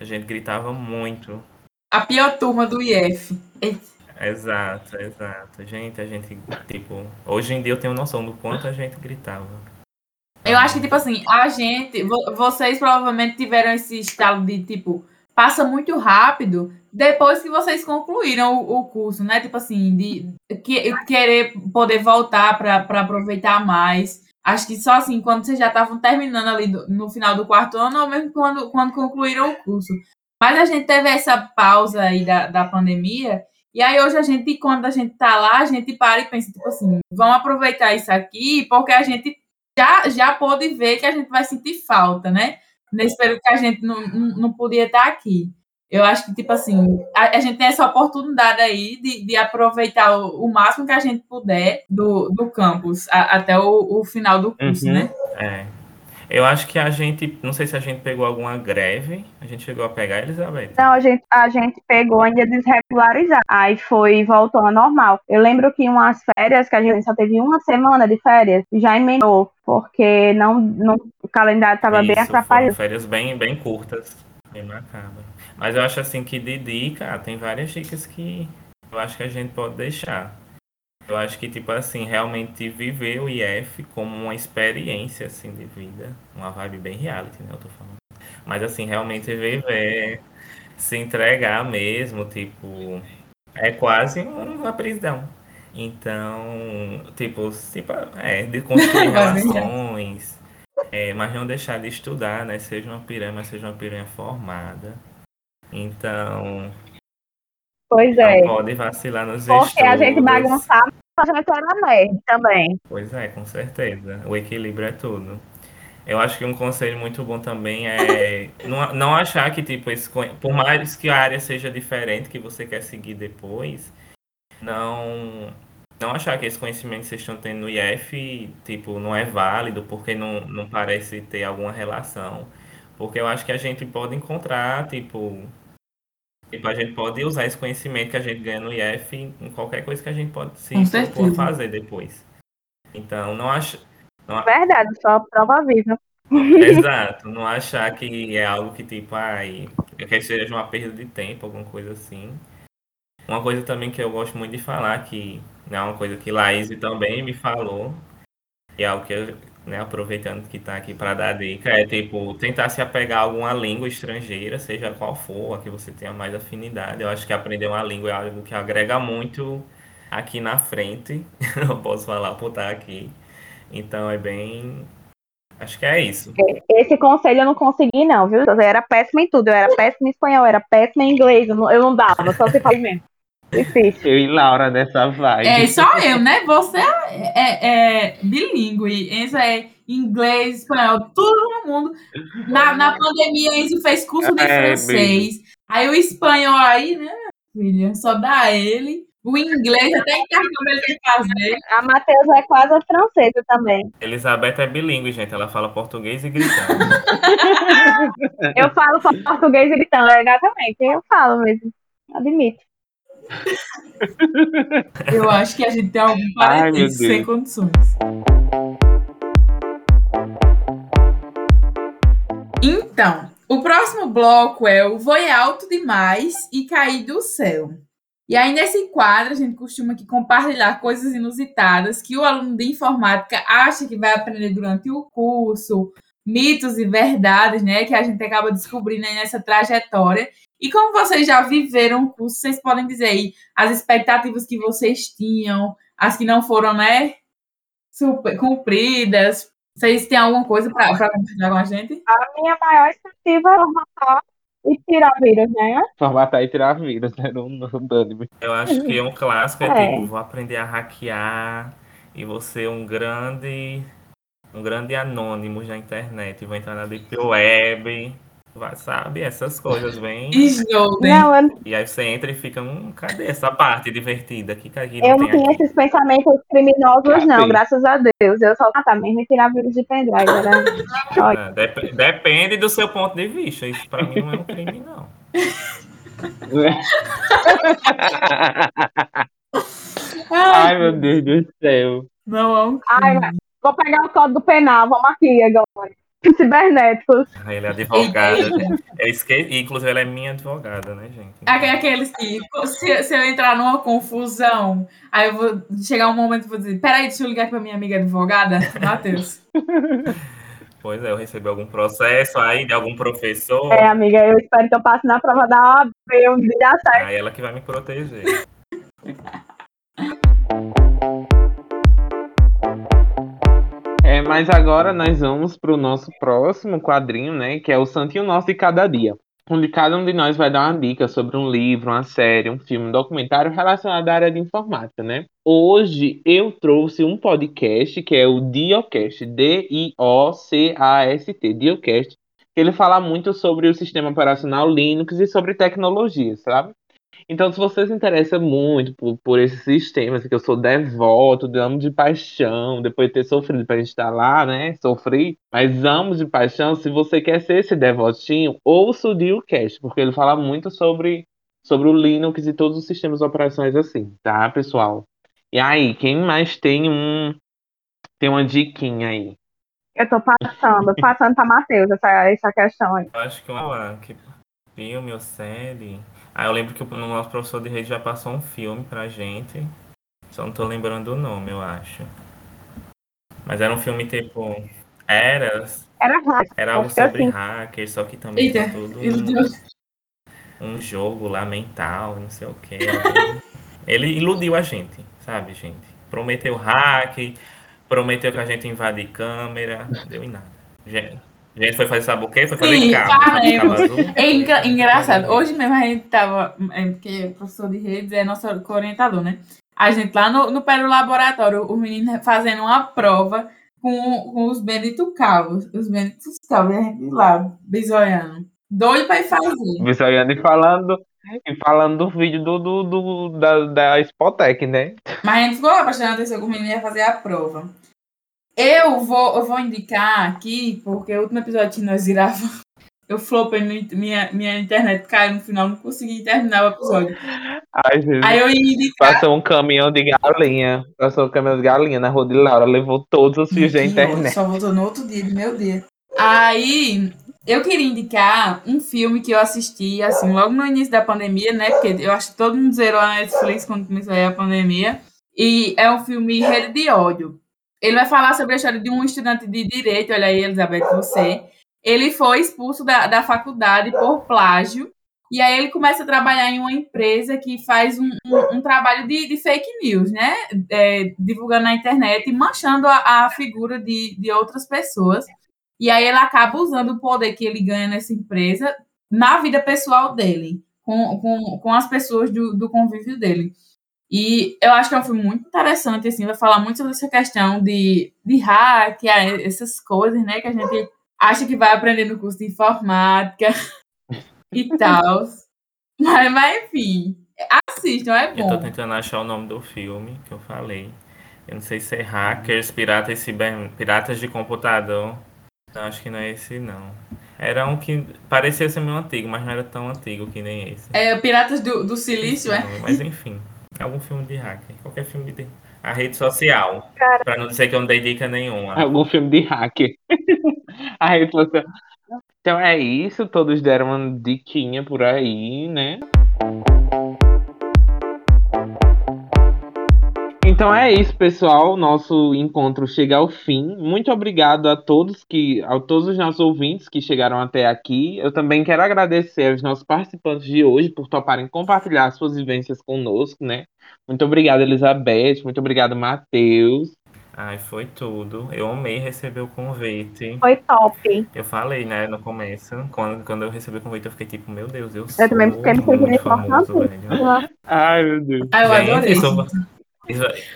A gente gritava muito. A pior turma do IF. Exato, exato. Gente, a gente, tipo, hoje em dia eu tenho noção do quanto a gente gritava. Eu acho que, tipo assim, a gente, vo- vocês provavelmente tiveram esse estado de, tipo, passa muito rápido depois que vocês concluíram o, o curso, né? Tipo assim, de que- querer poder voltar para aproveitar mais. Acho que só assim, quando vocês já estavam terminando ali do- no final do quarto ano, ou mesmo quando, quando concluíram o curso. Mas a gente teve essa pausa aí da, da pandemia, e aí hoje a gente, quando a gente tá lá, a gente para e pensa, tipo assim, vamos aproveitar isso aqui, porque a gente já, já pôde ver que a gente vai sentir falta, né? Nesse período que a gente não, não, não podia estar aqui. Eu acho que, tipo assim, a, a gente tem essa oportunidade aí de, de aproveitar o, o máximo que a gente puder do, do campus a- até o, o final do curso, Uhum. né? É. Eu acho que a gente, não sei se a gente pegou alguma greve. A gente chegou a pegar, Elizabeth? Não, a gente, a gente pegou ainda desregularizar. Aí foi, voltou ao normal. Eu lembro que umas férias, que a gente só teve uma semana de férias, já emendou, porque não, não, o calendário estava bem atrapalhado. Férias bem, bem curtas, bem macabras. Mas eu acho assim que de dica, tem várias dicas que eu acho que a gente pode deixar. Eu acho que, tipo assim, realmente viver o IF como uma experiência, assim, de vida. Uma vibe bem reality, né? Eu tô falando. Mas, assim, realmente viver, se entregar mesmo, tipo... É quase uma prisão. Então, tipo, tipo é, de construir relações, é, mas não deixar de estudar, né? Seja uma piranha, mas seja uma piranha formada. Então, Pois é. não pode vacilar nos Porque a gente estudos. A gente era também. Pois é, com certeza. O equilíbrio é tudo. Eu acho que um conselho muito bom também é não, não achar que, tipo, esse, por mais que a área seja diferente, que você quer seguir depois, não, não achar que esse conhecimento que vocês estão tendo no IF, tipo, não é válido, porque não, não parece ter alguma relação. Porque eu acho que a gente pode encontrar, tipo, tipo, a gente pode usar esse conhecimento que a gente ganha no IF em qualquer coisa que a gente pode se propor fazer depois. Então, não acho. Verdade, só prova viva. Exato, não achar que é algo que tipo, ai, que seja uma perda de tempo, alguma coisa assim. Uma coisa também que eu gosto muito de falar, que é uma coisa que Laís também me falou, e é algo que eu, né, aproveitando que está aqui para dar dica, é tipo, tentar se apegar a alguma língua estrangeira, seja qual for, a que você tenha mais afinidade. Eu acho que aprender uma língua é algo que agrega muito aqui na frente. eu posso falar por estar aqui. Então é bem. Acho que é isso. Esse conselho eu não consegui, não, viu? Eu era péssima em tudo. Eu era péssima em espanhol, eu era péssima em inglês. Eu não, eu não dava, só se faz mesmo. Difícil. Eu e Laura nessa vibe. É só eu, né? Você é, é, é bilíngue. Enzo é inglês, espanhol, todo mundo. Na, na pandemia, Enzo fez curso de É, francês. Aí o espanhol aí, né, filha? Só dá ele. O inglês, até intercâmbio ele tem que fazer. A Matheus é quase francesa também. Elizabeth é bilíngue, gente. Ela fala português e gritando. Eu falo só português e gritando, exatamente. Eu falo mesmo. Admito. Eu acho que a gente tem algum parentesco sem condições. Então, o próximo bloco é o Foi Alto Demais e Cair do Céu. E aí, nesse quadro, a gente costuma aqui compartilhar coisas inusitadas que o aluno de informática acha que vai aprender durante o curso, mitos e verdades, né? Que a gente acaba descobrindo aí nessa trajetória. E como vocês já viveram o curso, vocês podem dizer aí as expectativas que vocês tinham, as que não foram, né, super cumpridas. Vocês têm alguma coisa para compartilhar com a gente? A minha maior expectativa é formatar e tirar vírus, né? Formatar e tirar vírus, né? Não, não dane Eu acho que um clássico é, É. tipo, vou aprender a hackear e vou ser um grande um grande anônimo da internet, vou entrar na Deep Web, vai, sabe? Essas coisas bem. Snowden. Não, eu, E aí você entra e fica, hum, cadê essa parte divertida? Que aqui eu não tinha aqui. esses pensamentos criminosos, Ah, não, graças a Deus. Eu só matar mesmo e tirar vírus de pendrive. Era... Olha, É, dep- depende do seu ponto de vista. Isso pra mim não é um crime, não. Ai, meu Deus do céu. Não é um Ai, crime. vou pegar o código penal, vamos aqui agora. Cibernéticos. Aí Ele é advogada. Eita. gente. Eu esque... Inclusive, ela é minha advogada, né, gente? Aque- Aqueles que, se, se eu entrar numa confusão, aí eu vou chegar um momento e vou dizer: peraí, deixa eu ligar pra minha amiga advogada, Matheus. Pois é, eu recebi algum processo aí de algum professor. É, amiga, eu espero que eu passe na prova da OAB um dia certo. Aí ela que vai me proteger. É, mas agora nós vamos para o nosso próximo quadrinho, né? Que é o Santinho Nosso de Cada Dia. Onde cada um de nós vai dar uma dica sobre um livro, uma série, um filme, um documentário relacionado à área de informática, né? Hoje eu trouxe um podcast que é o Diocast, D-I-O-C-A-S-T, Diocast, ele fala muito sobre o sistema operacional Linux e sobre tecnologia, sabe? Então, se você se interessa muito por, por esses sistemas, que eu sou devoto, amo de paixão, depois de ter sofrido para instalar, né? Sofri, mas amo de paixão. Se você quer ser esse devotinho, ouça o Diocast, porque ele fala muito sobre, sobre o Linux e todos os sistemas operacionais assim, tá, pessoal? E aí, quem mais tem um tem uma diquinha aí? Eu tô passando, passando pra Matheus essa, essa questão aí. Eu acho que uma que filme ou série. Ah, eu lembro que o nosso professor de rede já passou um filme pra gente. Só não tô lembrando o nome, eu acho. Mas era um filme tipo. Era. Era rápido. Era algo é sobre assim. hackers, só que também Eita, tudo meu Deus. um jogo lá mental, não sei o que. Ele iludiu a gente, sabe, gente? Prometeu hack, prometeu que a gente invade câmera, não deu em nada. Gente, a gente foi fazer sabe o quê? Foi fazer Sim, azul. É engra- engraçado. Hoje mesmo a gente tava. É, porque o professor de redes é nosso orientador, né? A gente lá no, no pé do laboratório, o menino fazendo uma prova com, com os benditos cabos. Os cabos, e a gente lá, bisoiando. Doido pra ir fazer. Visualizando e falando, e falando do vídeo do, do, do- da, da Spotec, né? Mas a gente ficou lá prestando atenção que o menino ia fazer a prova. Eu vou, eu vou indicar aqui, porque o último episódio que nós gravamos, eu flopei, minha, minha internet caiu no final, não consegui terminar o episódio. Ai, Jesus. Aí eu ia indicar. Passou um caminhão de galinha. Passou um caminhão de galinha na rua de Laura. Levou todos os fios da internet. Só voltou no outro dia, meu dia. Aí Eu queria indicar um filme que eu assisti, assim, logo no início da pandemia, né? Porque eu acho que todo mundo zerou a Netflix quando começou a pandemia. E é um filme Rede de Ódio. Ele vai falar sobre a história de um estudante de direito, olha aí, Elizabeth, você. Ele foi expulso da, da faculdade por plágio. E aí ele começa a trabalhar em uma empresa que faz um, um, um trabalho de, de, fake news, né? É, divulgando na internet e manchando a, a figura de, de outras pessoas. E aí ele acaba usando o poder que ele ganha nessa empresa na vida pessoal dele, com, com, com as pessoas do, do convívio dele. E eu acho que é um filme muito interessante, assim, vai falar muito sobre essa questão de, de hack, essas coisas, né, que a gente acha que vai aprender no curso de informática e tal. Mas, mas, enfim, assistam, é bom. Eu tô tentando achar o nome do filme que eu falei. Eu não sei se é Hackers, Piratas, Ciber... Piratas de Computador. Não, acho que não é esse, não. Era um que parecia ser meio antigo, mas não era tão antigo que nem esse. É, Piratas do, do Silício, é? Mas enfim, algum filme de hacker. Qualquer filme de. A rede social. Cara. Pra não dizer que eu não dei dica nenhuma. Algum filme de hacker. a rede social. Então é isso, todos deram uma diquinha por aí, né? Então é isso, pessoal. Nosso encontro chega ao fim. Muito obrigado a todos que, a todos os nossos ouvintes que chegaram até aqui. Eu também quero agradecer aos nossos participantes de hoje por toparem compartilhar suas vivências conosco, né? Muito obrigado, Elizabeth. Muito obrigado, Matheus. Ai, foi tudo. Eu amei receber o convite. Foi top. Eu falei, né, no começo, quando, quando eu recebi o convite, eu fiquei tipo, meu Deus, eu, eu também fiquei muito famoso, velho. Ai, meu Deus. Ai, eu adorei. Sou...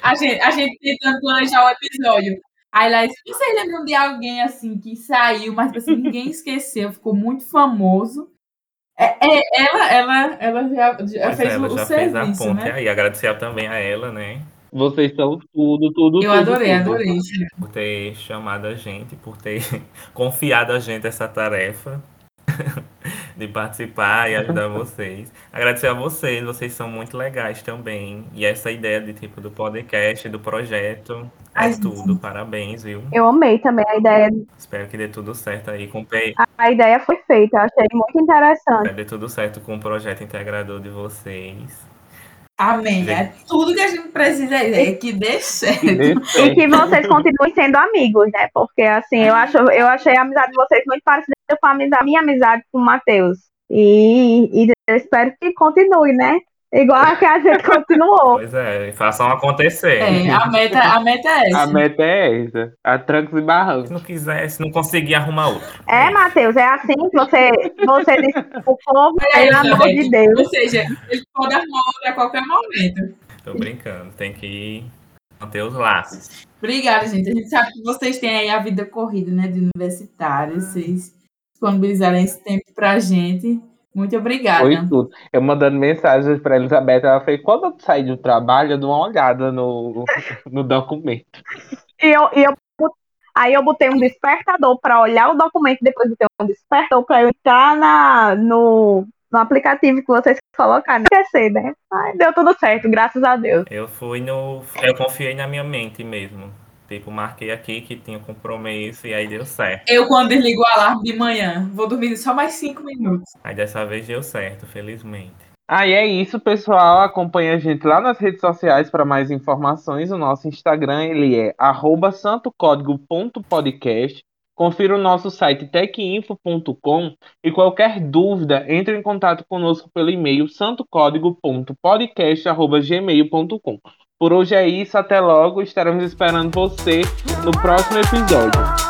A gente, a gente tentando planejar o episódio. Aí lá, vocês lembram de alguém assim que saiu, mas assim, ninguém esqueceu, ficou muito famoso. É, é, ela, ela, ela já, já fez ela o já serviço, fez a ponte né? aí. Agradecer também a ela, né? Vocês são tudo, tudo, Eu tudo, adorei, tudo. adorei. Por ter chamado a gente, por ter confiado a gente essa tarefa de participar e ajudar vocês. Agradecer a vocês, vocês são muito legais também. E essa ideia de tipo do podcast, do projeto, é Ai, tudo. sim. Parabéns, viu? Eu amei também a ideia. Espero que dê tudo certo aí com o P. A, a ideia foi feita, eu achei muito interessante. Espero que dê tudo certo com o projeto integrador de vocês. Amém. É tudo que a gente precisa é que dê certo. E que vocês continuem sendo amigos, né? Porque assim, eu, acho, eu achei a amizade de vocês muito parecida com a minha amizade com o Matheus. E, e eu espero que continue, né? Igual a que a gente continuou. Pois é, façam acontecer. É, a meta, a meta é essa. A meta é essa. A trancos e barrancos. Se não quiser, se não conseguir, arrumar outro. É, Matheus, é assim que você, você diz pro povo, pelo amor Elizabeth. de Deus. Ou seja, ele pode arrumar outra a qualquer momento. Tô brincando, tem que manter os laços. Obrigada, gente. A gente sabe que vocês têm aí a vida corrida, né, de universitários. Vocês disponibilizarem esse tempo pra gente. Muito obrigada. Foi tudo. Eu mandando mensagens pra Elizabeth, ela falou: quando eu sair do trabalho, eu dou uma olhada no, no documento. E eu, e eu, aí eu botei um despertador para olhar o documento, depois botei um despertador para eu entrar na, no, no aplicativo que vocês colocaram. Não esquecer, né? Ai, deu tudo certo, graças a Deus. Eu fui no. Eu confiei na minha mente mesmo. Tipo, marquei aqui que tinha compromisso e aí deu certo. Eu, quando desligo o alarme de manhã, vou dormir só mais cinco minutos. Aí dessa vez deu certo, felizmente. Ah, e é isso, pessoal. Acompanhe a gente lá nas redes sociais para mais informações. O nosso Instagram ele é arroba santocódigo.podcast. Confira o nosso site tecinfo.com e qualquer dúvida, entre em contato conosco pelo e-mail santocódigo.podcast.gmail.com. Por hoje é isso, até logo. Estaremos esperando você no próximo episódio.